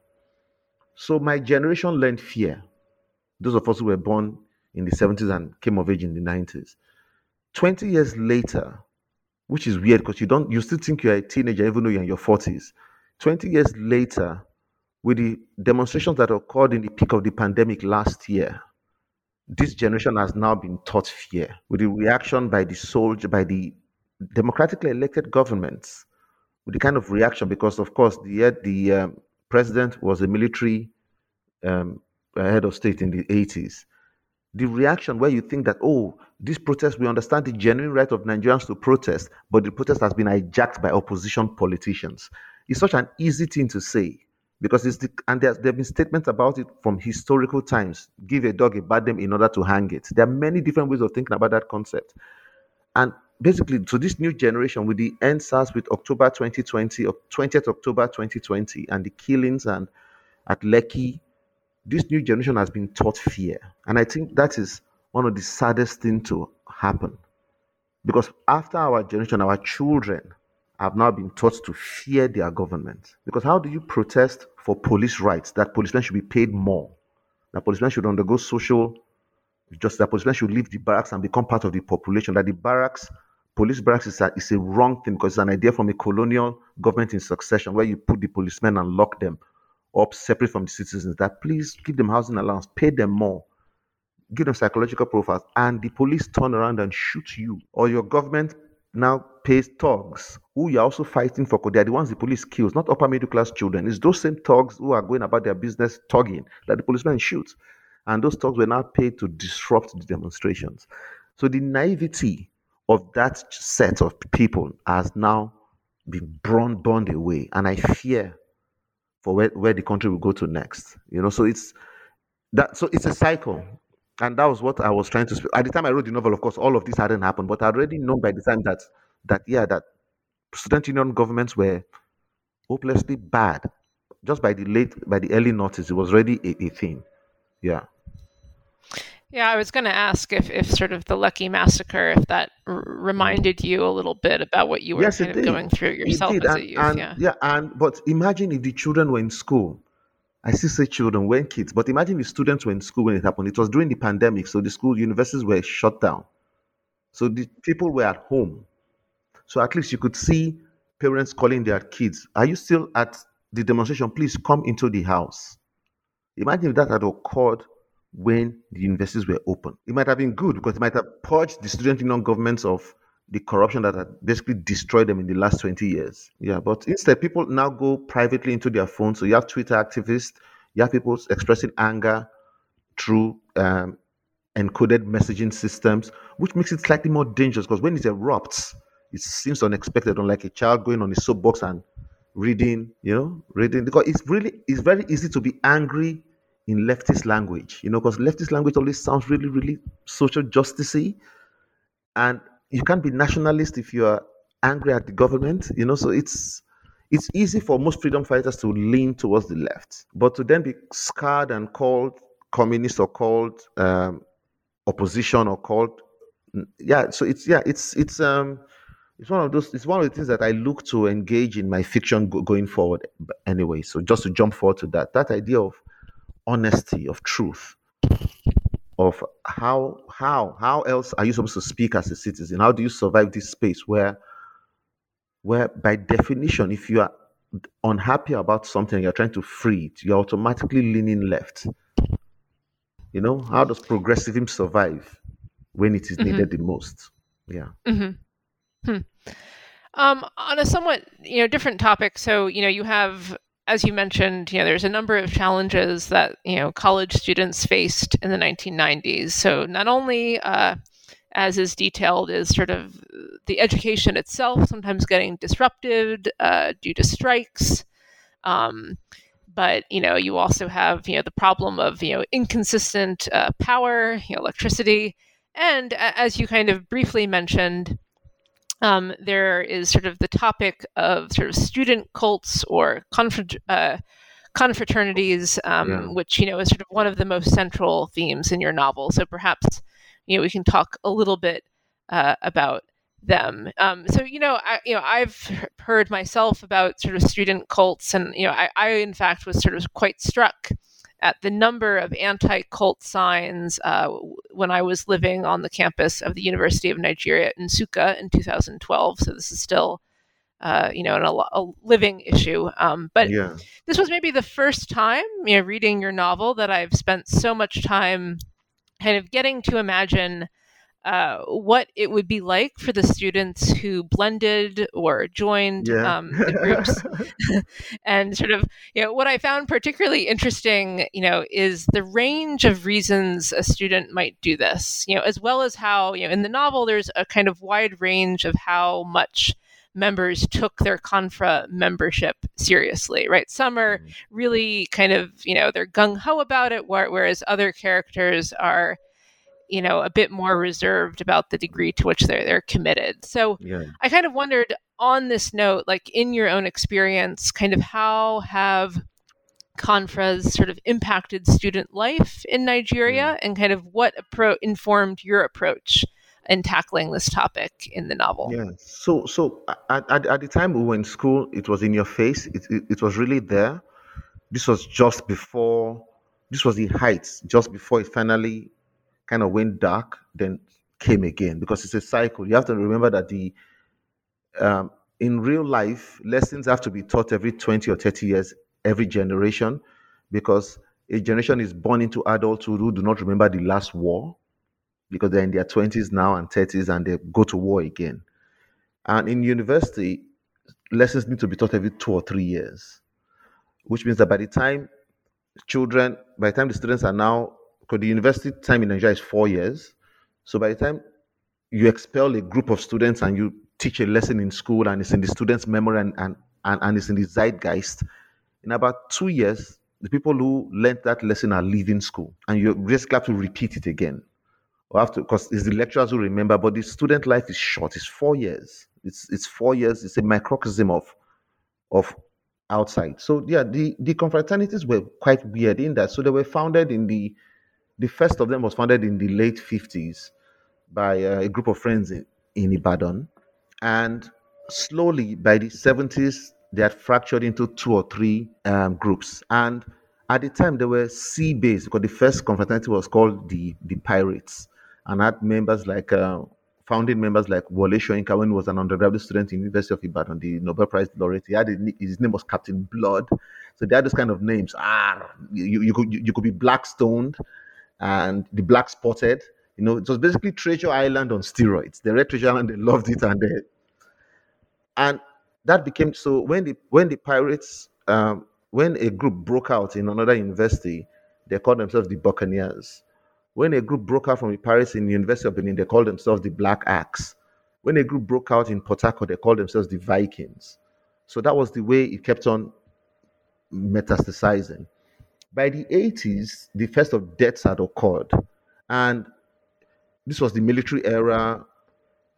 So my generation learned fear. Those of us who were born in the 70s and came of age in the 90s. 20 years later, which is weird because you don't you still think you're a teenager even though you're in your 40s. 20 years later, with the demonstrations that occurred in the peak of the pandemic last year, this generation has now been taught fear with the reaction by the soldier, by the democratically elected governments, with the kind of reaction because, of course, the the um, president was a military um, head of state in the 80s. The reaction where you think that oh, this protest, we understand the genuine right of Nigerians to protest, but the protest has been hijacked by opposition politicians. It's such an easy thing to say because it's the, and there have been statements about it from historical times. Give a dog a bad name in order to hang it. There are many different ways of thinking about that concept. And basically, to this new generation, with the EndSARS with October 2020, or 20th October 2020, and the killings and at Lekki, this new generation has been taught fear. And I think that is one of the saddest things to happen. Because after our generation, our children have now been taught to fear their government. Because how do you protest for police rights that policemen should be paid more? That policemen should undergo social justice, that policemen should leave the barracks and become part of the population, that the barracks, police barracks is a, is a wrong thing because it's an idea from a colonial government in succession where you put the policemen and lock them up separate from the citizens. That please give them housing allowance, pay them more give them psychological profiles, and the police turn around and shoot you, or your government now pays thugs who you're also fighting for because they're the ones the police kills, not upper middle class children. It's those same thugs who are going about their business tugging that the policemen shoot. And those thugs were now paid to disrupt the demonstrations. So the naivety of that set of people has now been burned, burned away. And I fear for where, where the country will go to next. You know, so it's that so it's a cycle. And that was what I was trying to speak. At the time I wrote the novel, of course, all of this hadn't happened, but I'd already known by the time that that yeah, that student union governments were hopelessly bad. Just by the late by the early noughties, it was already a, a thing. Yeah. Yeah, I was going to ask if, if sort of the Lekki massacre, if that r- reminded you a little bit about what you were Yes, kind of did. going through yourself it did. as And, a youth. and yeah. yeah, and but imagine if the children were in school. I still say children, when kids, but imagine if students were in school when it happened. It was during the pandemic, so the school universities were shut down. So the people were at home. So at least you could see parents calling their kids, Are you still at the demonstration? Please come into the house. Imagine if that had occurred when the universities were open. It might have been good because it might have purged the student union governments of the corruption that had basically destroyed them in the last 20 years. Yeah, but instead, people now go privately into their phones. So you have Twitter activists, you have people expressing anger through um, encoded messaging systems, which makes it slightly more dangerous because when it erupts, it seems unexpected, unlike a child going on a soapbox and reading, you know, reading. Because it's really, it's very easy to be angry in leftist language, you know, because leftist language always sounds really, really social justicey. And you can't be nationalist if you are angry at the government, you know, so it's it's easy for most freedom fighters to lean towards the left, but to then be scarred and called communist or called um, opposition or called yeah so it's yeah it's it's um it's one of those it's one of the things that i look to engage in my fiction go, going forward But anyway. So just to jump forward to that that idea of honesty of truth of how how how else are you supposed to speak as a citizen how do you survive this space where where by definition if you are unhappy about something, you're trying to free it, you're automatically leaning left. You know, how does progressivism survive when it is needed the most? Yeah. hmm Hmm. Um, on a somewhat you know different topic, so you know you have, as you mentioned, you know there's a number of challenges that you know college students faced in the 1990s. So not only, uh, as is detailed, is sort of the education itself sometimes getting disrupted uh, due to strikes. Um, but you know you also have you know the problem of you know inconsistent uh, power, you know, electricity, and as you kind of briefly mentioned, um, there is sort of the topic of sort of student cults or confra- uh, confraternities, um, Yeah. which you know is sort of one of the most central themes in your novel. So perhaps you know we can talk a little bit uh, about them. Um, so you know, I, you know, I've heard myself about sort of student cults, and you know, I, I in fact was sort of quite struck at the number of anti-cult signs uh, when I was living on the campus of the University of Nigeria in Nsukka in 2012. So this is still, uh, you know, an, a, a living issue. Um, but Yeah. this was maybe the first time, you know, reading your novel that I've spent so much time kind of getting to imagine uh, what it would be like for the students who blended or joined Yeah. um, the groups. And sort of you know what i found particularly interesting you know is the range of reasons a student might do this you know as well as how you know in the novel there's a kind of wide range of how much members took their confra membership seriously right? Some are really kind of you know they're gung-ho about it whereas other characters are you know a bit more reserved about the degree to which they're they're committed so Yeah. I kind of wondered on this note, like in your own experience, kind of how have confras sort of impacted student life in Nigeria and kind of what appro- informed your approach in tackling this topic in the novel? Yeah. So, so at, at, at the time we were in school, it was in your face. It, it, it was really there. This was just before, this was the heights, just before it finally kind of went dark, then came again because it's a cycle. You have to remember that the, um, in real life, lessons have to be taught every 20 or 30 years, every generation, because a generation is born into adulthood who do not remember the last war because they're in their 20s now and 30s and they go to war again. And in university, lessons need to be taught every two or three years, which means that by the time children, by the time the students are now, because the university time in Nigeria is four years. So by the time you expel a group of students and you teach a lesson in school and it's in the students' memory and, and, and, and it's in the zeitgeist, in about two years, the people who learned that lesson are leaving school. And you just have to repeat it again. Or have to because it's the lecturers who remember but the student life is short. It's four years. It's it's four years. It's a microcosm of of outside. So yeah the the confraternities were quite weird in that. So they were founded in the the first of them was founded in the late 50s by uh, a group of friends in, in ibadan and slowly by the 70s they had fractured into two or three um, groups and at the time they were sea based because the first confraternity was called the the pirates and had members like uh, founding members like Wole Soyinka when he was an undergraduate student in University of Ibadan, the Nobel Prize laureate. He had a, his name was Captain Blood, so they had those kind of names. Ah, you, you could you could be Blackstoned and the Black Spotted. You know, it was basically Treasure Island on steroids. They read Treasure Island, they loved it, and they and that became so when the when the pirates um, when a group broke out in another university, they called themselves the Buccaneers. When a group broke out from the pirates in the University of Benin, they called themselves the Black Axe. When a group broke out in Harcourt, they called themselves the Vikings. So that was the way it kept on metastasizing. By the 80s, the first of deaths had occurred. And this was the military era.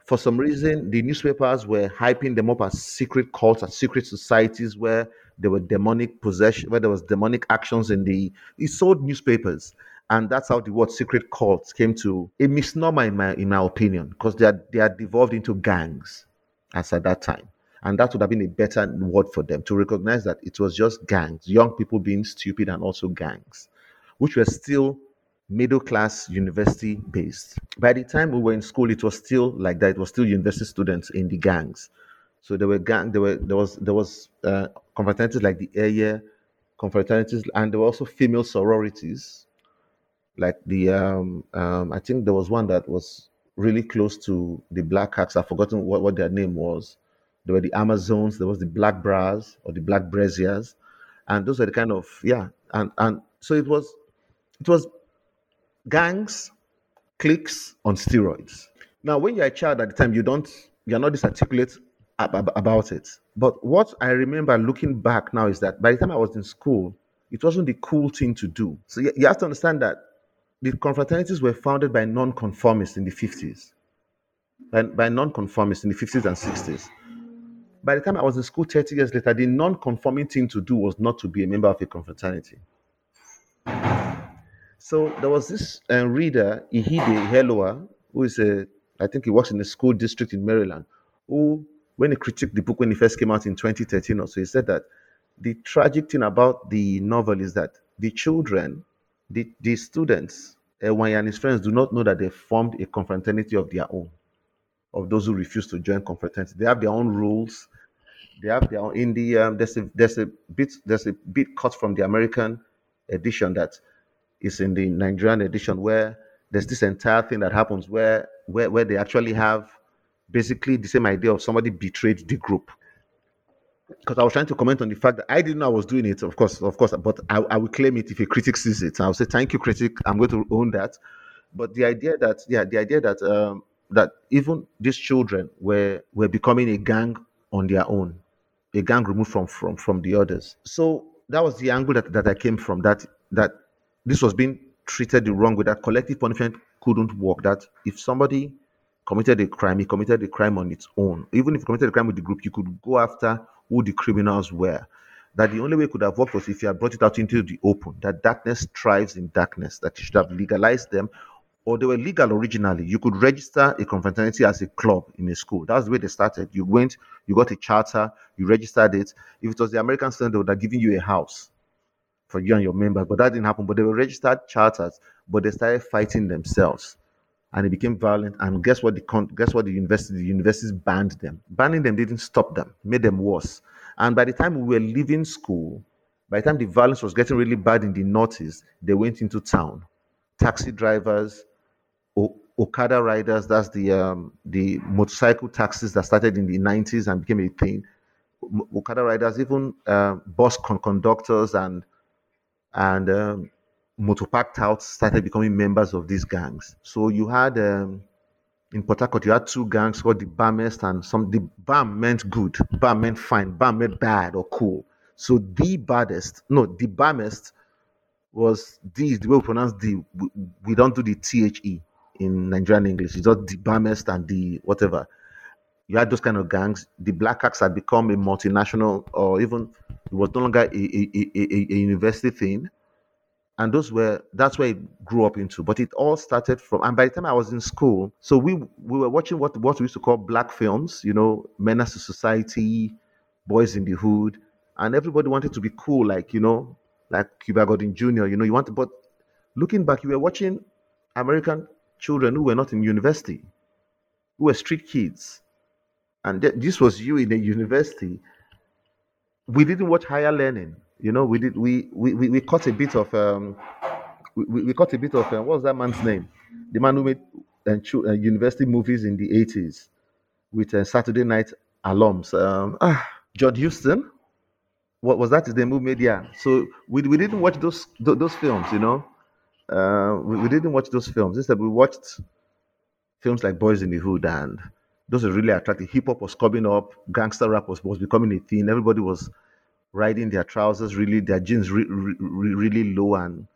For some reason, the newspapers were hyping them up as secret cults, as secret societies where there were demonic possession, where there was demonic actions in the. It sold newspapers, and that's how the word secret cults came to a misnomer in my in my opinion, because they are they are devolved into gangs, as at that time, and that would have been a better word for them to recognize that it was just gangs, young people being stupid, and also gangs, which were still middle class university based. By the time we were in school, it was still like that. It was still university students in the gangs. So there were gang. There were there was there was uh, confraternities like the Eye confraternities, and there were also female sororities, like the um, um, I think there was one that was really close to the Black Axe. I've forgotten what, what their name was. There were the Amazons, there was the Black Bras or the Black Braziers, and those were the kind of yeah, and and so it was it was gangs, cliques on steroids. Now, when you're a child at the time, you don't you're not this articulate about it. But what I remember looking back now is that by the time I was in school, it wasn't the cool thing to do. So you, have to understand that the confraternities were founded by nonconformists in the 50s, by, by nonconformists in the 50s and 60s. By the time I was in school 30 years later, the non-conforming thing to do was not to be a member of a confraternity. So there was this uh, reader, Ihide Iheluwa, who is a, I think he works in a school district in Maryland, who when he critiqued the book when it first came out in 2013 or so, he said that the tragic thing about the novel is that the children, the, the students, Ewaen and his friends do not know that they formed a confraternity of their own, of those who refuse to join confraternity. They have their own rules. They have their own. In the um, there's a there's a bit there's a bit cut from the American edition that is in the Nigerian edition where there's this entire thing that happens where where where they actually have basically the same idea of somebody betrayed the group. Because I was trying to comment on the fact that I didn't know I was doing it, of course, of course, but I, I will claim it if a critic sees it. I'll say, thank you, critic. I'm going to own that. But the idea that, yeah, the idea that um, that even these children were were becoming a gang on their own, a gang removed from from from the others. So that was the angle that, that I came from. That that this was being treated the wrong way. That collective punishment couldn't work. That if somebody committed a crime, he committed a crime on its own. Even if he committed a crime with the group, you could go after who the criminals were. That the only way could have worked was if you had brought it out into the open. That darkness thrives in darkness. That you should have legalized them, or they were legal originally. You could register a confraternity as a club in a school. That's the way they started. You went, you got a charter, you registered it. If it was the American standard, they would have given you a house for you and your members, but that didn't happen. But they were registered charters, but they started fighting themselves and it became violent. And guess what? The guess what? The university, the universities banned them. Banning them didn't stop them; made them worse. And by the time we were leaving school, by the time the violence was getting really bad in the northeast, they went into town. Taxi drivers, Okada riders, that's the um, the motorcycle taxis that started in the 90s and became a thing. Okada riders, even uh, bus con- conductors and and um, motopark touts started becoming members of these gangs. So you had um, in Port Harcourt, you had two gangs called the Bamest and some. The Bam meant good, Bam meant fine, Bam meant bad or cool. So the baddest, no, the Bamest was the the way we pronounce the. We, we don't do the the in Nigerian English. It's just the Bamest and the whatever. You had those kind of gangs. The Black Axe had become a multinational, or even it was no longer a, a, a, a university thing and those were that's where it grew up into but it all started from and by the time i was in school so we we were watching what what we used to call black films you know menace to society boys in the hood and everybody wanted to be cool like you know like cuba gooding jr you know you want to, but looking back you were watching american children who were not in university who were street kids and th- this was you in a university we didn't watch higher learning you know, we did we we, we, we caught a bit of um we, we caught a bit of uh, what was that man's name? The man who made uh, uh university movies in the 80s with uh, Saturday night alums. Um, ah, John Huston. What was that name who made yeah. So we, we didn't watch those those films, you know. Uh, we, we didn't watch those films. Instead, we watched films like Boys in the Hood and those were really attractive. Hip hop was coming up, gangster rap was, was becoming a thing. Everybody was riding their trousers really, their jeans re- re- really low and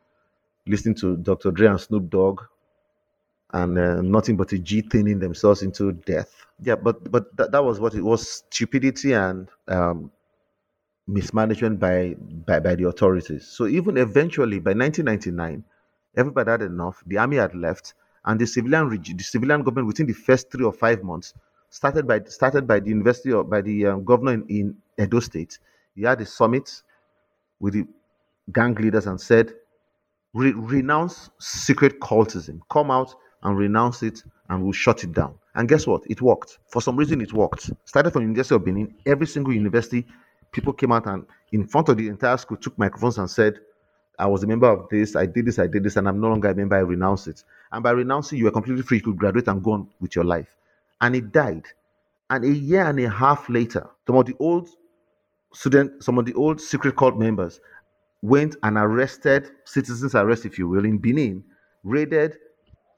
listening to Dr. Dre and Snoop Dogg and uh, nothing but a G thinning themselves into death. Yeah, but but that, that was what it was stupidity and um, mismanagement by, by by the authorities. So even eventually by 1999, everybody had enough. The army had left, and the civilian the civilian government within the first three or five months started by started by the university or by the um, governor in, in Edo State he had a summit with the gang leaders and said, Re- renounce secret cultism. Come out and renounce it, and we'll shut it down. And guess what? It worked. For some reason, it worked. Started from University of Benin. Every single university people came out and in front of the entire school took microphones and said, I was a member of this, I did this, I did this, and I'm no longer a member, I renounce it. And by renouncing, you were completely free. You could graduate and go on with your life. And it died. And a year and a half later, some of the old student, some of the old secret cult members went and arrested citizens arrest, if you will, in Benin, raided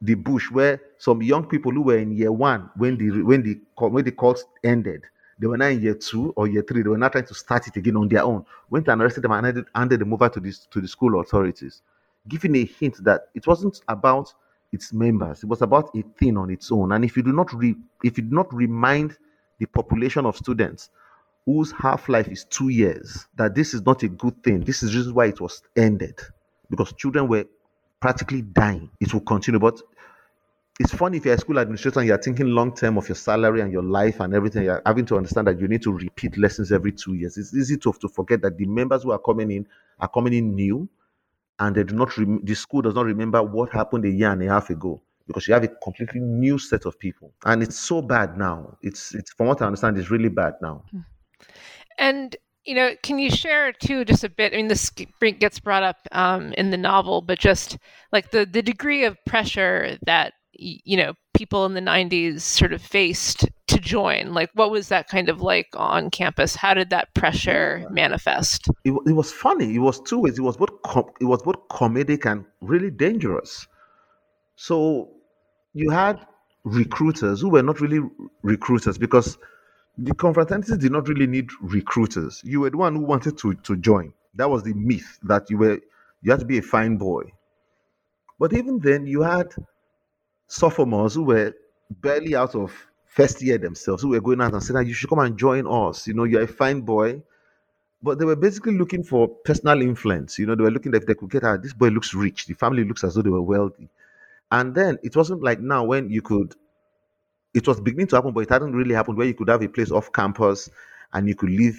the bush where some young people who were in year one when the when the when the cult ended, they were now in year two or year three. They were now trying to start it again on their own. Went and arrested them and handed, handed them over to this to the school authorities, giving a hint that it wasn't about its members. It was about a thing on its own. And if you do not re, if you do not remind the population of students whose half-life is two years that this is not a good thing, this is the reason why it was ended. Because children were practically dying. It will continue. But it's funny if you're a school administrator and you're thinking long term of your salary and your life and everything, you're having to understand that you need to repeat lessons every two years. It's easy to, to forget that the members who are coming in are coming in new and they do not rem- the school does not remember what happened a year and a half ago because you have a completely new set of people. And it's so bad now. It's it's from what I understand, it's really bad now. And you know, can you share too just a bit? I mean, this gets brought up um, in the novel, but just like the the degree of pressure that you know people in the 90s sort of faced to join? Like what was that kind of like on campus? How did that pressure manifest? It, it was funny. It was two ways. It was both com- it was both comedic and really dangerous. So you had recruiters who were not really recruiters because the confraternities did not really need recruiters. You were the one who wanted to to join. That was the myth that you were you had to be a fine boy. But even then you had sophomores who were barely out of first year themselves, who were going out and saying, ah, You should come and join us. You know, you're a fine boy. But they were basically looking for personal influence. You know, they were looking if they could get out, this boy looks rich. The family looks as though they were wealthy. And then it wasn't like now when you could, it was beginning to happen, but it hadn't really happened where you could have a place off campus and you could live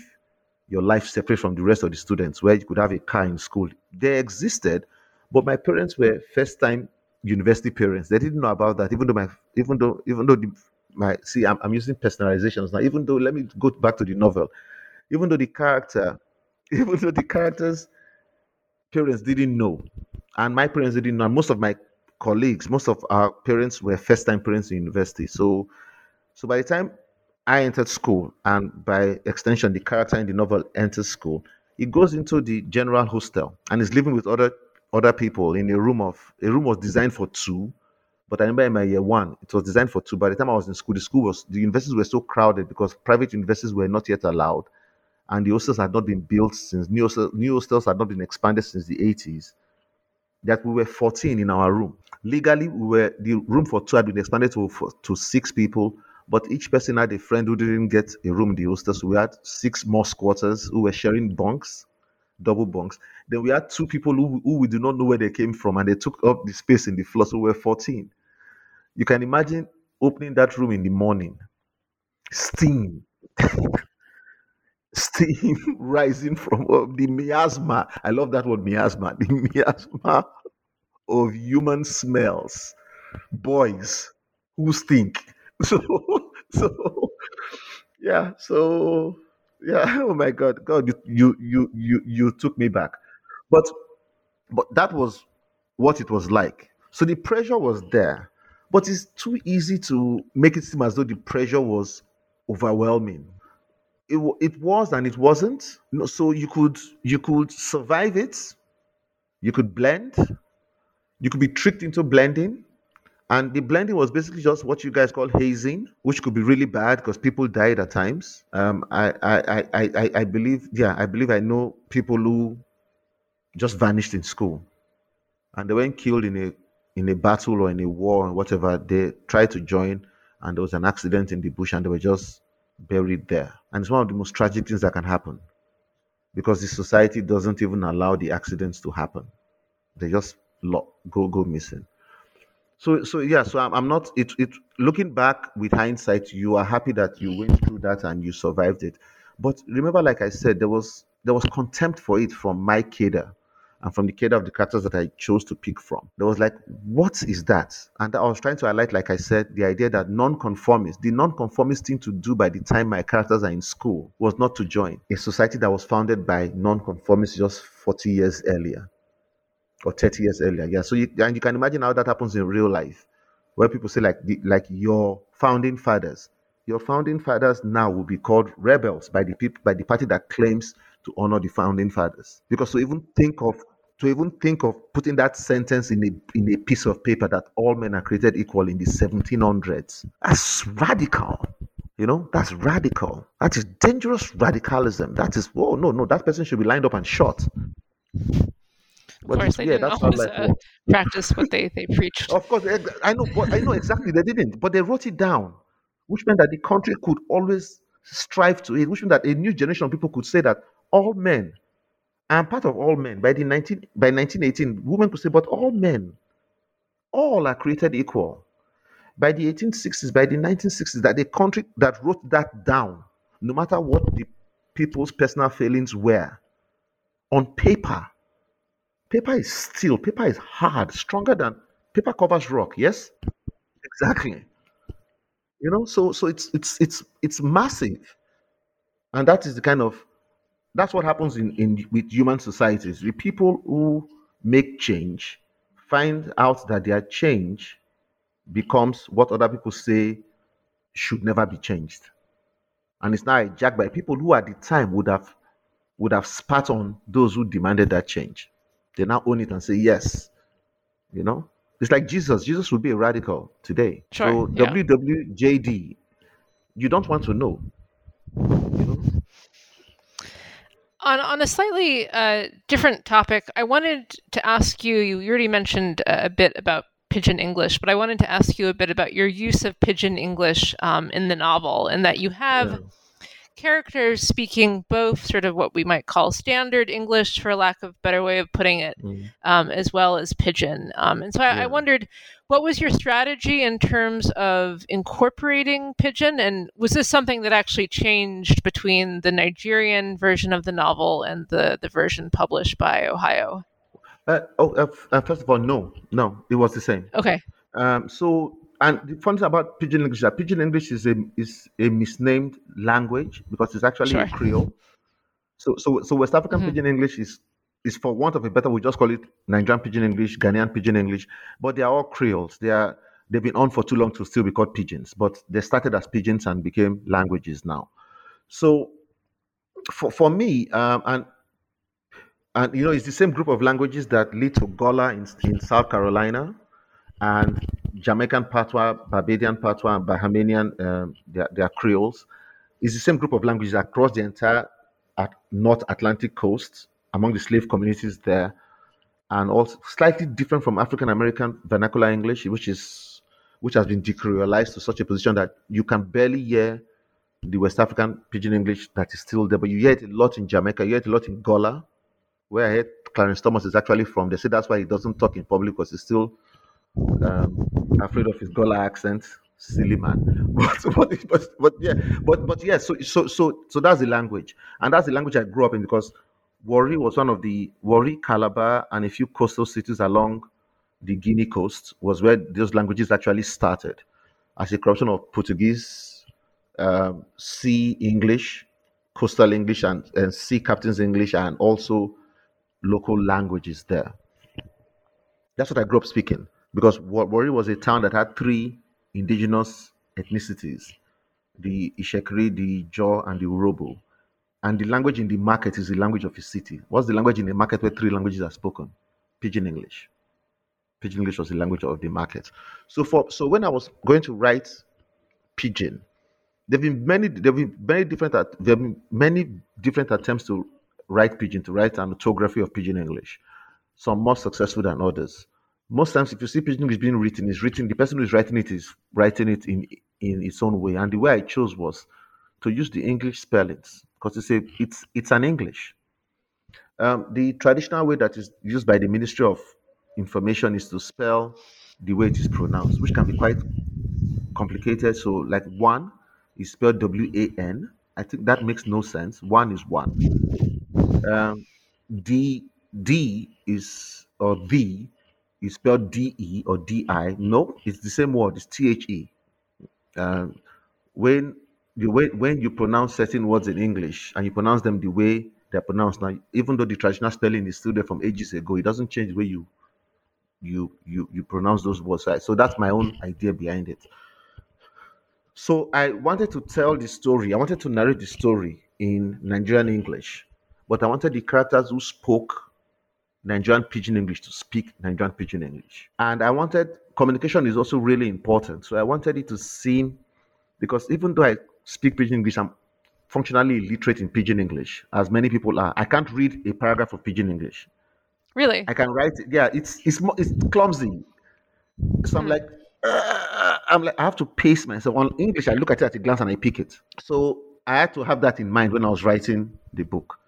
your life separate from the rest of the students, where you could have a car in school. They existed, but my parents were first time university parents. They didn't know about that, even though my even though even though the, my see I'm, I'm using personalizations now. Even though let me go back to the novel, even though the character, even though the characters' parents didn't know, and my parents didn't know, most of my colleagues, most of our parents were first-time parents in university. So, so by the time I entered school, and by extension, the character in the novel enters school, he goes into the general hostel and is living with other other people in a room of a room was designed for two. But I remember in my year one, it was designed for two. By the time I was in school, the school was the universities were so crowded because private universities were not yet allowed, and the hostels had not been built since new hostels, new hostels had not been expanded since the 80s. That we were 14 in our room. Legally, we were the room for two had been expanded to for, to six people, but each person had a friend who didn't get a room in the hostels. So we had six more squatters who were sharing bunks double bunks. Then we had two people who, who we do not know where they came from and they took up the space in the floor. So we we're 14. You can imagine opening that room in the morning, steam, steam rising from uh, the miasma. I love that word, miasma. The miasma of human smells, boys who stink. So, so yeah, so yeah oh my god god you you you you you took me back. But but that was what it was like. So the pressure was there but it's too easy to make it seem as though the pressure was overwhelming. It, it was and it wasn't. So you could you could survive it. You could blend. You could be tricked into blending and the blending was basically just what you guys call hazing, which could be really bad because people died at times. Um, I, I, I, I, I believe, yeah, I believe I know people who just vanished in school, and they weren't killed in a in a battle or in a war or whatever. They tried to join, and there was an accident in the bush, and they were just buried there. And it's one of the most tragic things that can happen, because the society doesn't even allow the accidents to happen. They just go go missing. So, so yeah, so I'm, I'm not. It, it looking back with hindsight, you are happy that you went through that and you survived it. But remember, like I said, there was there was contempt for it from my cadre, and from the cadre of the characters that I chose to pick from. There was like, what is that? And I was trying to highlight, like I said, the idea that non-conformist, the non-conformist thing to do by the time my characters are in school was not to join a society that was founded by non-conformists just 40 years earlier or 30 years earlier. Yeah. So you, and you can imagine how that happens in real life, where people say like the, like your founding fathers, your founding fathers now will be called rebels by the people by the party that claims to honor the founding fathers. Because to even think of to even think of putting that sentence in a in a piece of paper that all men are created equal in the 1700s, that's radical. You know, that's radical. That is dangerous radicalism. That is, oh no, no, that person should be lined up and shot. Of course, they yeah, didn't always like, uh, practice what they, they preached. Of course, I know, but I know exactly they didn't, but they wrote it down, which meant that the country could always strive to it, which meant that a new generation of people could say that all men I'm part of all men. By the 19 by 1918, women could say, but all men, all are created equal. By the 1860s, by the 1960s, that the country that wrote that down, no matter what the people's personal feelings were, on paper, paper is steel, paper is hard, stronger than paper covers rock. Yes, exactly. You know, so so it's it's it's it's massive, and that is the kind of that's what happens in, in with human societies. The people who make change find out that their change becomes what other people say should never be changed. And it's now hijacked by people who at the time would have would have spat on those who demanded that change. They now own it and say, yes. You know? It's like Jesus. Jesus would be a radical today. Sure, so yeah. WWJD, you don't want to know. You know? On, on a slightly uh, different topic, I wanted to ask you, you already mentioned a bit about pidgin English, but I wanted to ask you a bit about your use of pidgin English um, in the novel, and that you have yeah. Characters speaking both sort of what we might call standard English, for lack of a better way of putting it, mm. um, as well as pidgin. Um, and so I, yeah. I wondered what was your strategy in terms of incorporating pidgin? And was this something that actually changed between the Nigerian version of the novel and the, the version published by Ohio? Uh, oh, uh, uh, first of all, no, no, it was the same. Okay. Um, so, and the fun thing about pidgin English is that pidgin English is a is a misnamed language because it's actually sure. a Creole. So, so, so West African mm-hmm. pidgin English is is for want of a better, we just call it Nigerian Pidgin English, Ghanaian Pidgin English, but they are all Creoles. They are they've been on for too long to still be called pidgins, but they started as pidgins and became languages now. So for for me, um, and and you know, it's the same group of languages that lead to Gullah in, in South Carolina, and Jamaican Patois, Barbadian Patois, and Bahamian, um, they, are, Creoles. It's the same group of languages across the entire North Atlantic coast among the slave communities there, and also slightly different from African American vernacular English, which is which has been decreolized to such a position that you can barely hear the West African pidgin English that is still there, but you hear it a lot in Jamaica, you hear it a lot in Gullah, where I heard Clarence Thomas is actually from. They say that's why he doesn't talk in public because he's still um, afraid of his Gullah accent. Silly man, but, but but but yeah, but but yeah. So so so so that's the language, and that's the language I grew up in because Warri was one of the Warri, Calabar, and a few coastal cities along the Guinea coast was where those languages actually started as a corruption of Portuguese, um, Sea English, coastal English, and, and Sea Captain's English, and also local languages there. That's what I grew up speaking because Warri was a town that had three indigenous ethnicities the Itsekiri, the Ijaw, and the Urhobo. And the language in the market is the language of a city. What's the language in the market where three languages are spoken? Pidgin English. Pidgin English was the language of the market. So for so when I was going to write Pidgin, there've been many there've been many different there been many different attempts to write Pidgin, to write an orthography of Pidgin English. Some more successful than others. Most times, if you see Pidgin English being written, is written the person who is writing it is writing it in in its own way. And the way I chose was to use the English spellings because it's a, it's it's an English. Um, the traditional way that is used by the Ministry of Information is to spell the way it is pronounced, which can be quite complicated. So, like one is spelled W A N. I think that makes no sense. One is one. Um, the D is or the is spelled D E or D I. No, it's the same word. It's T H E. Um, when you when, when you pronounce certain words in English and you pronounce them the way they're pronounced now, even though the traditional spelling is still there from ages ago, it doesn't change the way you you you you pronounce those words. Right? So that's my own idea behind it. So I wanted to tell the story. I wanted to narrate the story in Nigerian English, but I wanted the characters who spoke Nigerian Pidgin English to speak Nigerian Pidgin English. And I wanted communication is also really important. So I wanted it to seem because even though I speak Pidgin English, I'm functionally illiterate in Pidgin English, as many people are. I can't read a paragraph of Pidgin English. Really? I can write it. Yeah, it's it's it's clumsy. So I'm mm. like, uh, I'm like, I have to pace myself. On English, I look at it at a glance and I pick it. So I had to have that in mind when I was writing the book.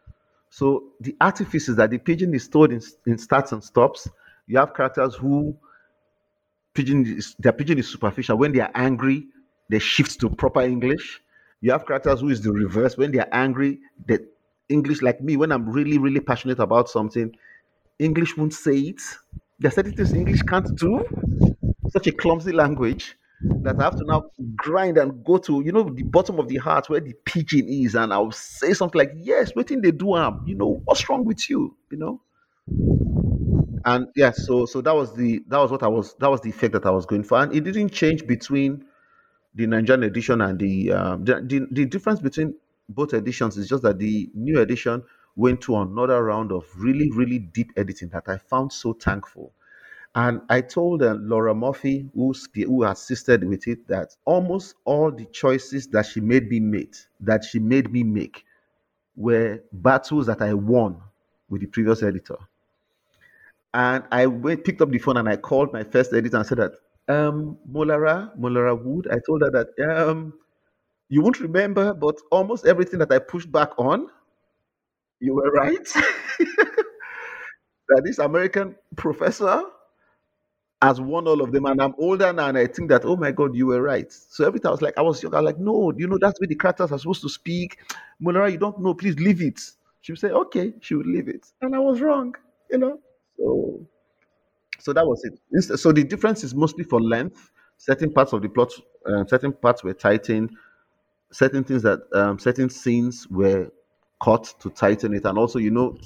So the artifice is that the pidgin is stored in, in starts and stops. You have characters who pidgin is, their pidgin is superficial. When they are angry, they shift to proper English. You have characters who is the reverse. When they are angry, the English, like me, when I'm really, really passionate about something, English won't say it. There are certain things English can't do. Such a clumsy language that I have to now grind and go to, you know, the bottom of the heart where the pidgin is, and I'll say something like, Yes, waiting they do um, you know, what's wrong with you? You know? And yeah, so so that was the that was what I was that was the effect that I was going for. And it didn't change between the Nigerian edition and the um, the, the, the difference between both editions is just that the new edition went to another round of really, really deep editing that I found so thankful. And I told uh, Laura Murphy, who, who assisted with it, that almost all the choices that she made me make, that she made me make, were battles that I won with the previous editor. And I went, picked up the phone and I called my first editor and said that, um, Molara, Molara Wood, I told her that, um, you won't remember, but almost everything that I pushed back on, you were right. that this American professor has won all of them, and I'm older now, and I think that, oh my God, you were right. So every time I was like, I was young, I was like, no, you know, that's where the characters are supposed to speak. Molara, you don't know, please leave it. She would say, okay, she would leave it. And I was wrong, you know. So so that was it. So the difference is mostly for length. Certain parts of the plot, uh, certain parts were tightened. Certain things that, um, certain scenes were cut to tighten it, and also, you know,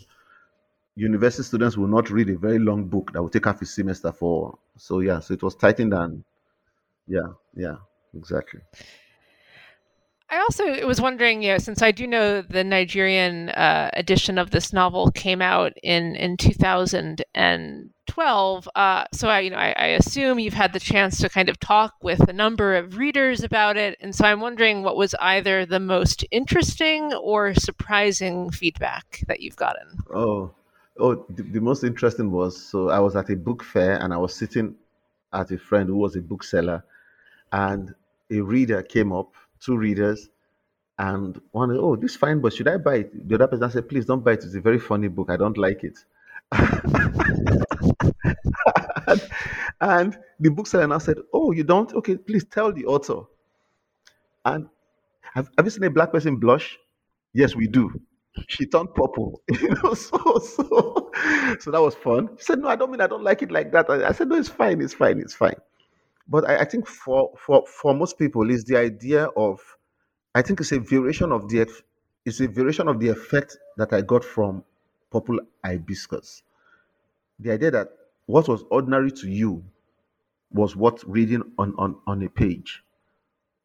university students will not read a very long book that will take half a semester for. So yeah, so it was tightened and yeah, yeah, exactly. I also was wondering, you know, since I do know the Nigerian uh, edition of this novel came out in in 2012, uh, so I, you know, I, I, assume you've had the chance to kind of talk with a number of readers about it, and so I'm wondering what was either the most interesting or surprising feedback that you've gotten. Oh, oh, the, the most interesting was so I was at a book fair and I was sitting at a friend who was a bookseller, and a reader came up two readers, and one, oh, this fine book, should I buy it? The other person said, please don't buy it. It's a very funny book. I don't like it. and, and the bookseller now said, oh, you don't? Okay, please tell the author. And have, have you seen a black person blush? Yes, we do. She turned purple, you know. So, so, so that was fun. She said, "No, I don't mean I don't like it like that." I, I said, "No, it's fine, it's fine, it's fine." But I, I think for for for most people is the idea of I think it's a variation of the it's a variation of the effect that I got from purple hibiscus. The idea that what was ordinary to you was what reading on, on, on a page.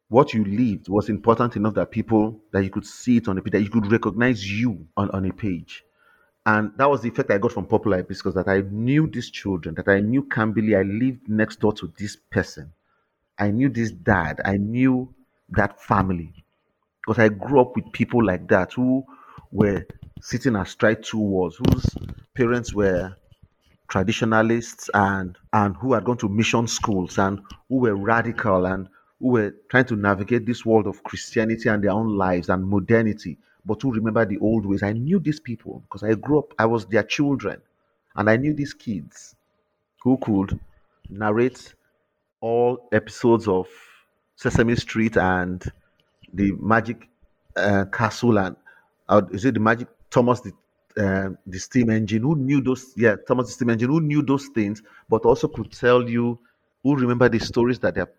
What you lived was important enough that people that you could see it on a page, that you could recognize you on, on a page. And that was the effect I got from Purple because that I knew these children, that I knew Kambili, I lived next door to this person. I knew this dad, I knew that family. Because I grew up with people like that who were sitting astride two walls, whose parents were traditionalists and and who had gone to mission schools and who were radical and who were trying to navigate this world of Christianity and their own lives and modernity but to remember the old ways. I knew these people because I grew up, I was their children, and I knew these kids who could narrate all episodes of Sesame Street and the Magic uh, Castle and uh, is it the Magic Thomas the uh, the steam engine, who knew those, yeah, Thomas the steam engine, who knew those things, but also could tell you, who remember the stories that their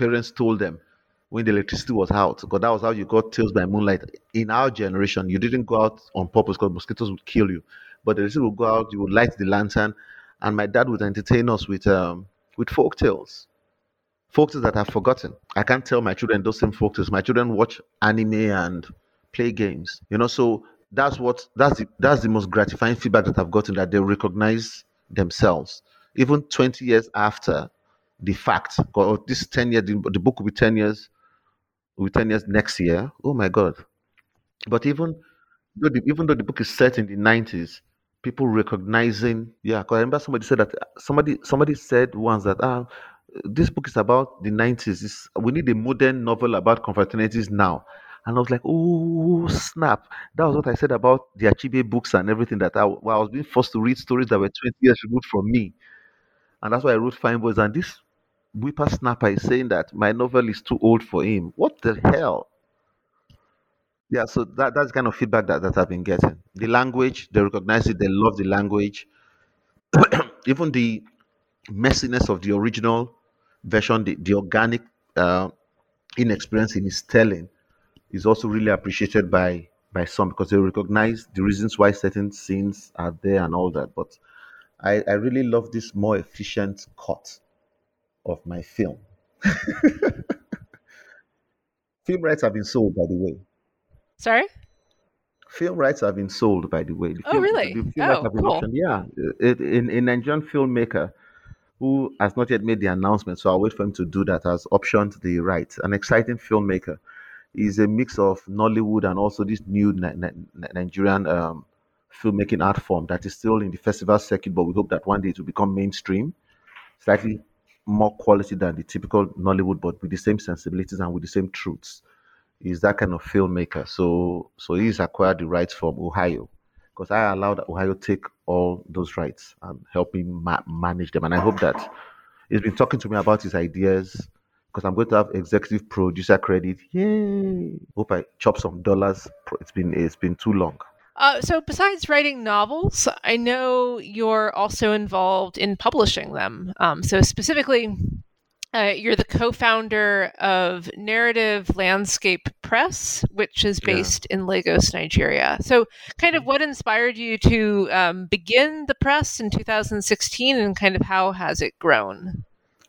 parents told them when the electricity was out. Because that was how you got Tales by Moonlight. In our generation, you didn't go out on purpose because mosquitoes would kill you. But the electricity would go out, you would light the lantern, and my dad would entertain us with um, with folk tales. Folk tales that I've forgotten. I can't tell my children those same folk tales. My children watch anime and play games. You know, so that's what that's the that's the most gratifying feedback that I've gotten that they recognize themselves even 20 years after the fact or this 10 years the, the book will be 10 years will be 10 years next year oh my god but even though the, even though the book is set in the 90s people recognizing yeah because i remember somebody said that somebody somebody said once that ah this book is about the 90s it's, we need a modern novel about confraternities now and I was like, oh, snap. That was what I said about the Achebe books and everything that I, well, I was being forced to read stories that were 20 years removed from me. And that's why I wrote Fine Boys. And this whippersnapper is saying that my novel is too old for him. What the hell? Yeah, so that, that's kind of feedback that, that I've been getting. The language, they recognize it, they love the language. Even the messiness of the original version, the, the organic uh, inexperience in his telling is also really appreciated by by some because they recognize the reasons why certain scenes are there and all that. But I, I really love this more efficient cut of my film. film rights have been sold, by the way. Sorry? Film rights have been sold, by the way. The Oh, film, really? Oh, cool. Yeah, it, in a Nigerian filmmaker who has not yet made the announcement, so I'll wait for him to do that. Has optioned the rights. An exciting filmmaker. He's a mix of Nollywood and also this new Ni- Ni- Nigerian um, filmmaking art form that is still in the festival circuit, but we hope that one day it will become mainstream, slightly more quality than the typical Nollywood, but with the same sensibilities and with the same truths. He's that kind of filmmaker. So, so he's acquired the rights from Ohio because I allowed Ohio take all those rights and help him ma- manage them. And I hope that he's been talking to me about his ideas because I'm going to have executive producer credit. Yay! Hope I chop some dollars. It's been it's been too long. Uh, so, besides writing novels, I know you're also involved in publishing them. Um, so, specifically, uh, you're the co founder of Narrative Landscape Press, which is Yeah. based in Lagos, Nigeria. So, kind of what inspired you to um, begin the press in 2016 and kind of how has it grown?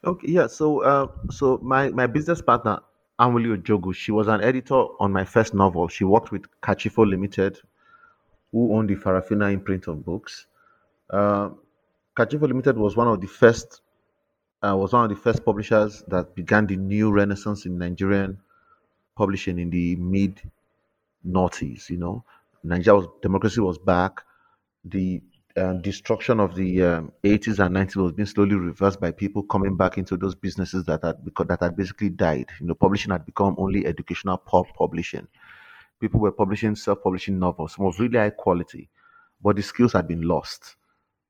Okay, yeah. So, uh, so my my business partner Anwuli Ojogwu, she was an editor on my first novel. She worked with Kachifo Limited, who owned the Farafina imprint of books. Uh, Limited was one of the first uh, was one of the first publishers that began the new renaissance in Nigerian publishing in the mid noughties. You know, Nigeria was democracy was back. The uh, destruction of the um, 80s and 90s was being slowly reversed by people coming back into those businesses that had that had basically died. You know, publishing had become only educational pub publishing. People were publishing self-publishing novels, some of really high quality, but the skills had been lost.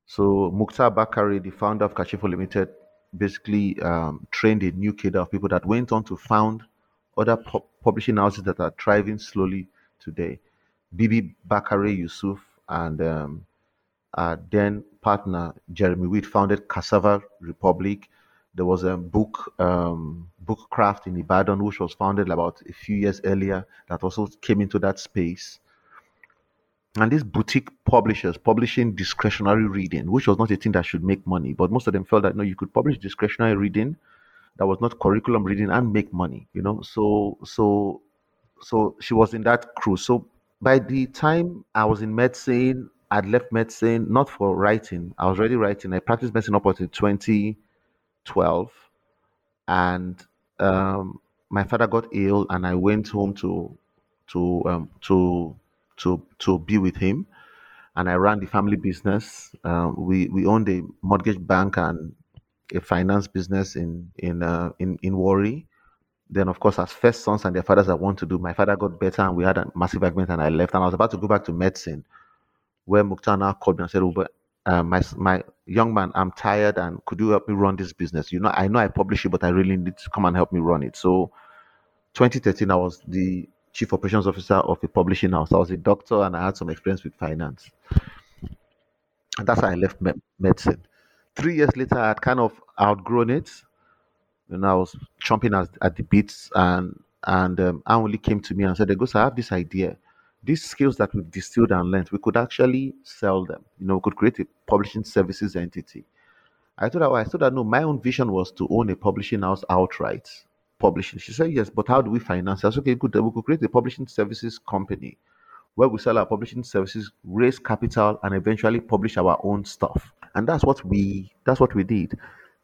So Muhtar Bakare, the founder of Kachifo Limited, basically um, trained a new cadre of people that went on to found other pu- publishing houses that are thriving slowly today. Bibi Bakare Yusuf and um, then partner Jeremy Weate founded Cassava Republic. There was a book um, Bookcraft in Ibadan, which was founded about a few years earlier, that also came into that space. And these boutique publishers publishing discretionary reading, which was not a thing that should make money, but most of them felt that no, you could publish discretionary reading that was not curriculum reading and make money. You know, so so so she was in that crew. So by the time I was in medicine, I'd left medicine not for writing. I was already writing. I practiced medicine up until 2012, and um, my father got ill, and I went home to to um, to to to be with him, and I ran the family business. Um, we we owned a mortgage bank and a finance business in in uh, in in Warri. Then, of course, as first sons and their fathers I want to do, my father got better, and we had a massive argument, and I left, and I was about to go back to medicine where Muhtar now called me and said, but uh, my my young man, I'm tired, and could you help me run this business? You know, I know I publish it, but I really need to come and help me run it. So, 2013, I was the chief operations officer of a publishing house. I was a doctor and I had some experience with finance. And that's how I left me- medicine. Three years later, I had kind of outgrown it. And I was chomping at, at the bits, and and um, only came to me and said, "Goes, I have this idea. These skills that we've distilled and learned, we could actually sell them. You know, we could create a publishing services entity." I told her, I told her, no, my own vision was to own a publishing house outright publishing. She said, yes, but how do we finance? I said, okay, good. We could create a publishing services company where we sell our publishing services, raise capital, and eventually publish our own stuff. And that's what we that's what we did.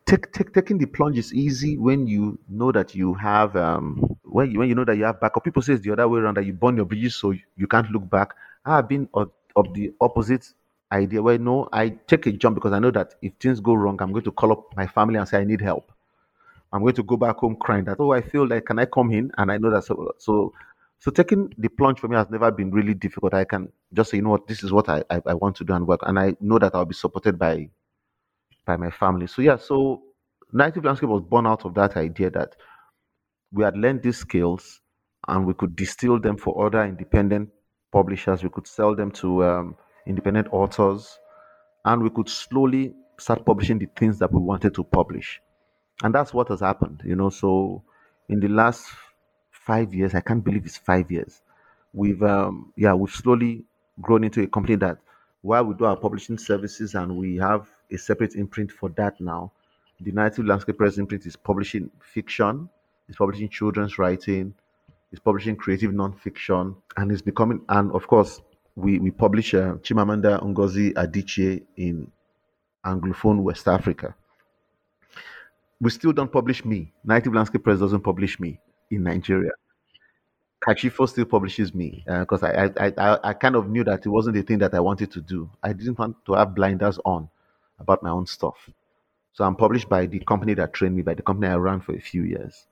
Take, take, taking the plunge is easy when you know that you have um, when you when you know that you have backup. People say it's the other way around that you burn your bridges so you, you can't look back. I have been of, of the opposite idea where no, I take a jump because I know that if things go wrong, I'm going to call up my family and say I need help. I'm going to go back home crying that oh I feel like can I come in and I know that so so so taking the plunge for me has never been really difficult. I can just say you know what this is what I, I, I want to do and work and I know that I'll be supported by by my family. So yeah, so Narrative Landscape was born out of that idea that we had learned these skills and we could distill them for other independent publishers. We could sell them to um, independent authors, and we could slowly start publishing the things that we wanted to publish. And that's what has happened you know. So in the last five years i can't believe it's five years we've um yeah we've slowly grown into a company that while we do our publishing services and we have a separate imprint for that now the narrative landscape press imprint is publishing fiction is publishing children's writing is publishing creative non-fiction and is becoming and of course we we publish uh, chimamanda ngozi adichie in anglophone west africa we still don't publish me. Narrative Landscape Press doesn't publish me in Nigeria. Kachifo still publishes me because uh, I, I, I I kind of knew that it wasn't the thing that I wanted to do. I didn't want to have blinders on about my own stuff. So I'm published by the company that trained me, by the company I ran for a few years.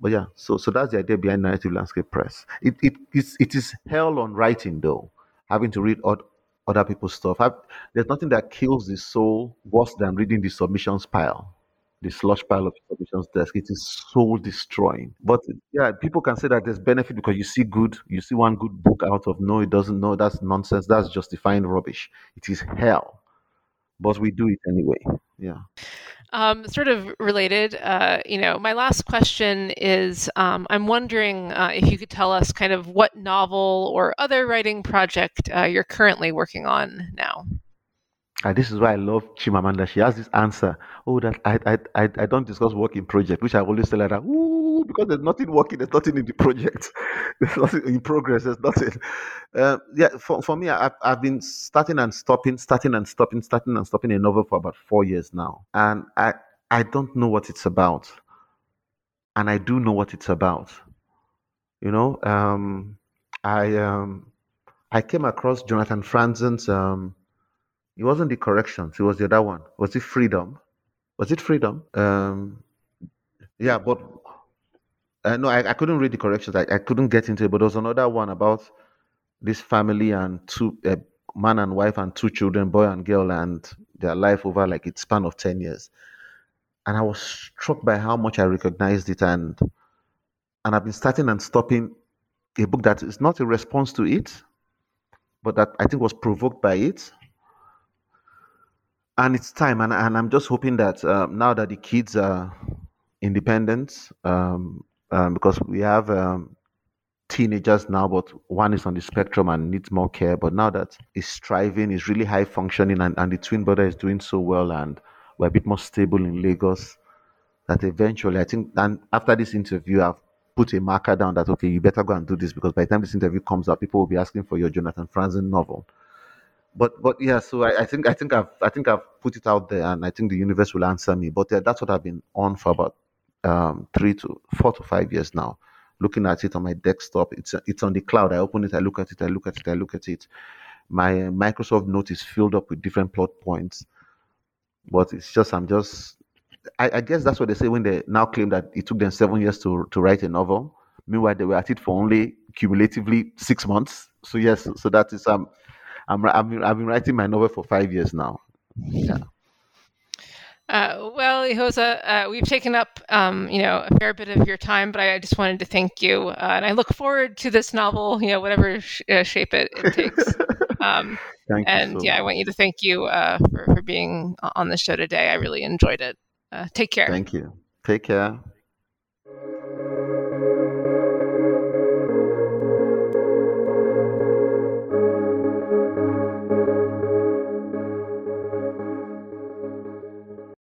But yeah, so so that's the idea behind Narrative Landscape Press. It it is it is hell on writing though, having to read odd, other people's stuff. I've, there's nothing that kills the soul worse than reading the submissions pile the slush pile of submissions desk. It is soul destroying. But yeah, people can say that there's benefit because you see good, you see one good book out of no, it doesn't know that's nonsense. That's justifying rubbish. It is hell. But we do it anyway. Yeah. Um, sort of related, uh, you know, my last question is um, I'm wondering uh, if you could tell us kind of what novel or other writing project uh, you're currently working on now. And this is why I love Chimamanda. She has this answer. Oh, that I I I, I don't discuss work in project, which I always tell her that ooh, because there's nothing working, there's nothing in the project, there's nothing in progress, there's nothing. Uh, yeah, for, for me, I've, I've been starting and stopping, starting and stopping, starting and stopping a novel for about four years now, and I I don't know what it's about, and I do know what it's about. You know, um, I um, I came across Jonathan Franzen's um, it wasn't the corrections. It was the other one. Was it freedom? Was it freedom? Um, yeah, but uh, no, I, I couldn't read the corrections. I, I couldn't get into it. But there was another one about this family and two uh, man and wife and two children, boy and girl, and their life over like a span of ten years. And I was struck by how much I recognized it, and and I've been starting and stopping a book that is not a response to it, but that I think was provoked by it and it's time and, and i'm just hoping that um, now that the kids are independent um, um, because we have um, teenagers now but one is on the spectrum and needs more care. But now that he's striving is really high functioning and, and the twin brother is doing so well and we're a bit more stable in lagos that eventually i think and after this interview i've put a marker down that okay you better go and do this because by the time this interview comes up people will be asking for your jonathan franzen novel but but yeah, so I, I think I think I've I think I've put it out there, and I think the universe will answer me. But yeah, that's what I've been on for about um, three to four to five years now. Looking at it on my desktop, it's it's on the cloud. I open it, I look at it, I look at it, I look at it. My Microsoft Note is filled up with different plot points, but it's just I'm just I, I guess that's what they say when they now claim that it took them seven years to to write a novel. Meanwhile, they were at it for only cumulatively six months. So yes, so that is um I'm I've been, I've been writing my novel for five years now. Yeah. Uh, well, Eghosa, uh, we've taken up, um, you know, a fair bit of your time, but I just wanted to thank you, uh, and I look forward to this novel, you know, whatever sh- uh, shape it, it takes. Um, Thank and you. So yeah, I want you to thank you uh, for, for being on the show today. I really enjoyed it. Uh, take care. Thank you. Take care.